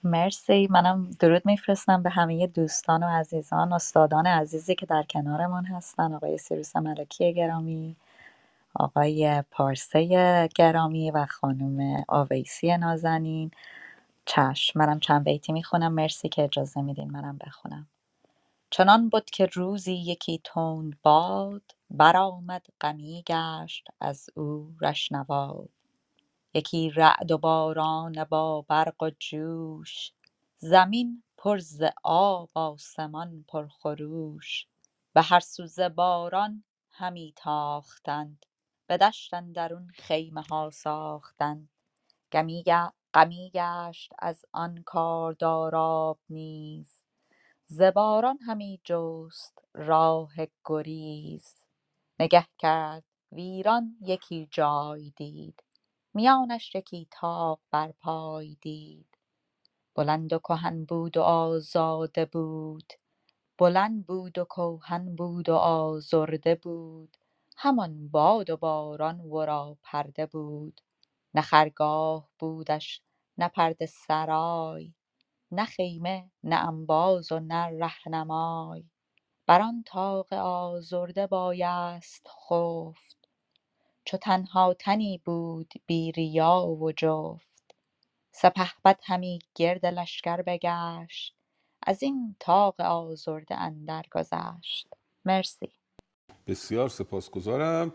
مرسی. منم درود میفرستم به همه دوستان و عزیزان استادان عزیزی که در کنارمان هستن آقای سیروس ملکی گرامی آقای پارسه گرامی و خانم آویسی نازنین. چشم منم چند بیتی می‌خونم. مرسی که اجازه میدین منم بخونم. چنان بود که روزی یکی تند باد برآمد غمی گشت از او رشنواد. یکی رعد و باران با برق و جوش. زمین پر ز آب آسمان پر خروش. به هر سو ز باران همی تاختند به دشت اندرون خیمه ها ساختند. غمی گشت از آن کاردار آب نیز. ز باران همی جست راه گریز. نگه کرد ویران یکی جای دید. میانش یکی طاق برپای دید. بلند و کهن بود و آزاده بود. بلند بود و کهن بود و آزرده بود. همان باد و باران ورا پرده بود. نه خرگاه بودش نه پرده سرای. نه خیمه نه انباز و نه رهنمای. بر آن طاق آزرده بایست خفت. چو تنها تنی بود بی ریا و جفت. سپهبد همی گرد لشکر بگشت از این طاق آزرده اندر گذشت. مرسی. بسیار سپاسگزارم.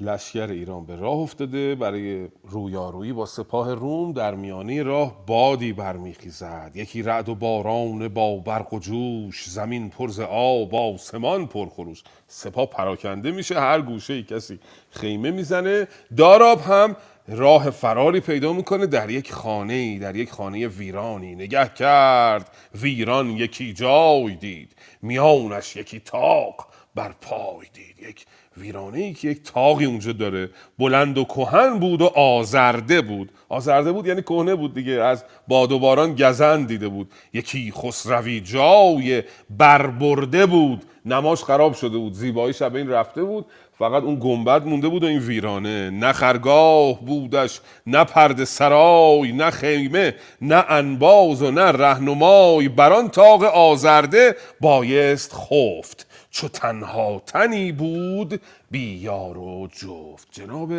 لشکر ایران به راه افتاده. برای رویارویی با سپاه روم در میانه راه بادی برمیخیزد. یکی رعد و باران با برق و جوش زمین پرز آب آسمان پرخروش سپاه پراکنده میشه هر گوشه ای کسی خیمه می‌زنه. داراب هم راه فراری پیدا می‌کنه در یک خانه در یک خانه ویرانی. نگه کرد ویران یکی جای دید میانش یکی تاق بر پای دید. یک ویرانه ای که یک تاقی اونجا داره. بلند و کهن بود و آزرده بود. آزرده بود یعنی کهنه بود دیگه. از باد و باران گزند دیده بود. یکی خسروی جای بربرده بود. نماش خراب شده بود. زیبایی شب این رفته بود. فقط اون گنبد مونده بود و این ویرانه. نه خرگاه بودش نه پرده سرای نه خیمه نه انباز و نه رهنمای. بران تاق آزرده بایست خفت. چو تنها تنی بود بی یار و جفت. جناب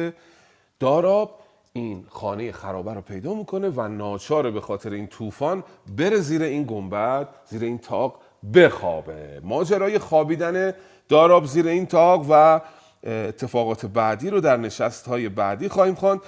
داراب این خانه خرابه رو پیدا می‌کنه و ناچاره به خاطر این طوفان بره زیر این گنبد زیر این تاق بخوابه. ماجرای خوابیدن داراب زیر این تاق و اتفاقات بعدی رو در نشست های بعدی خواهیم خواند.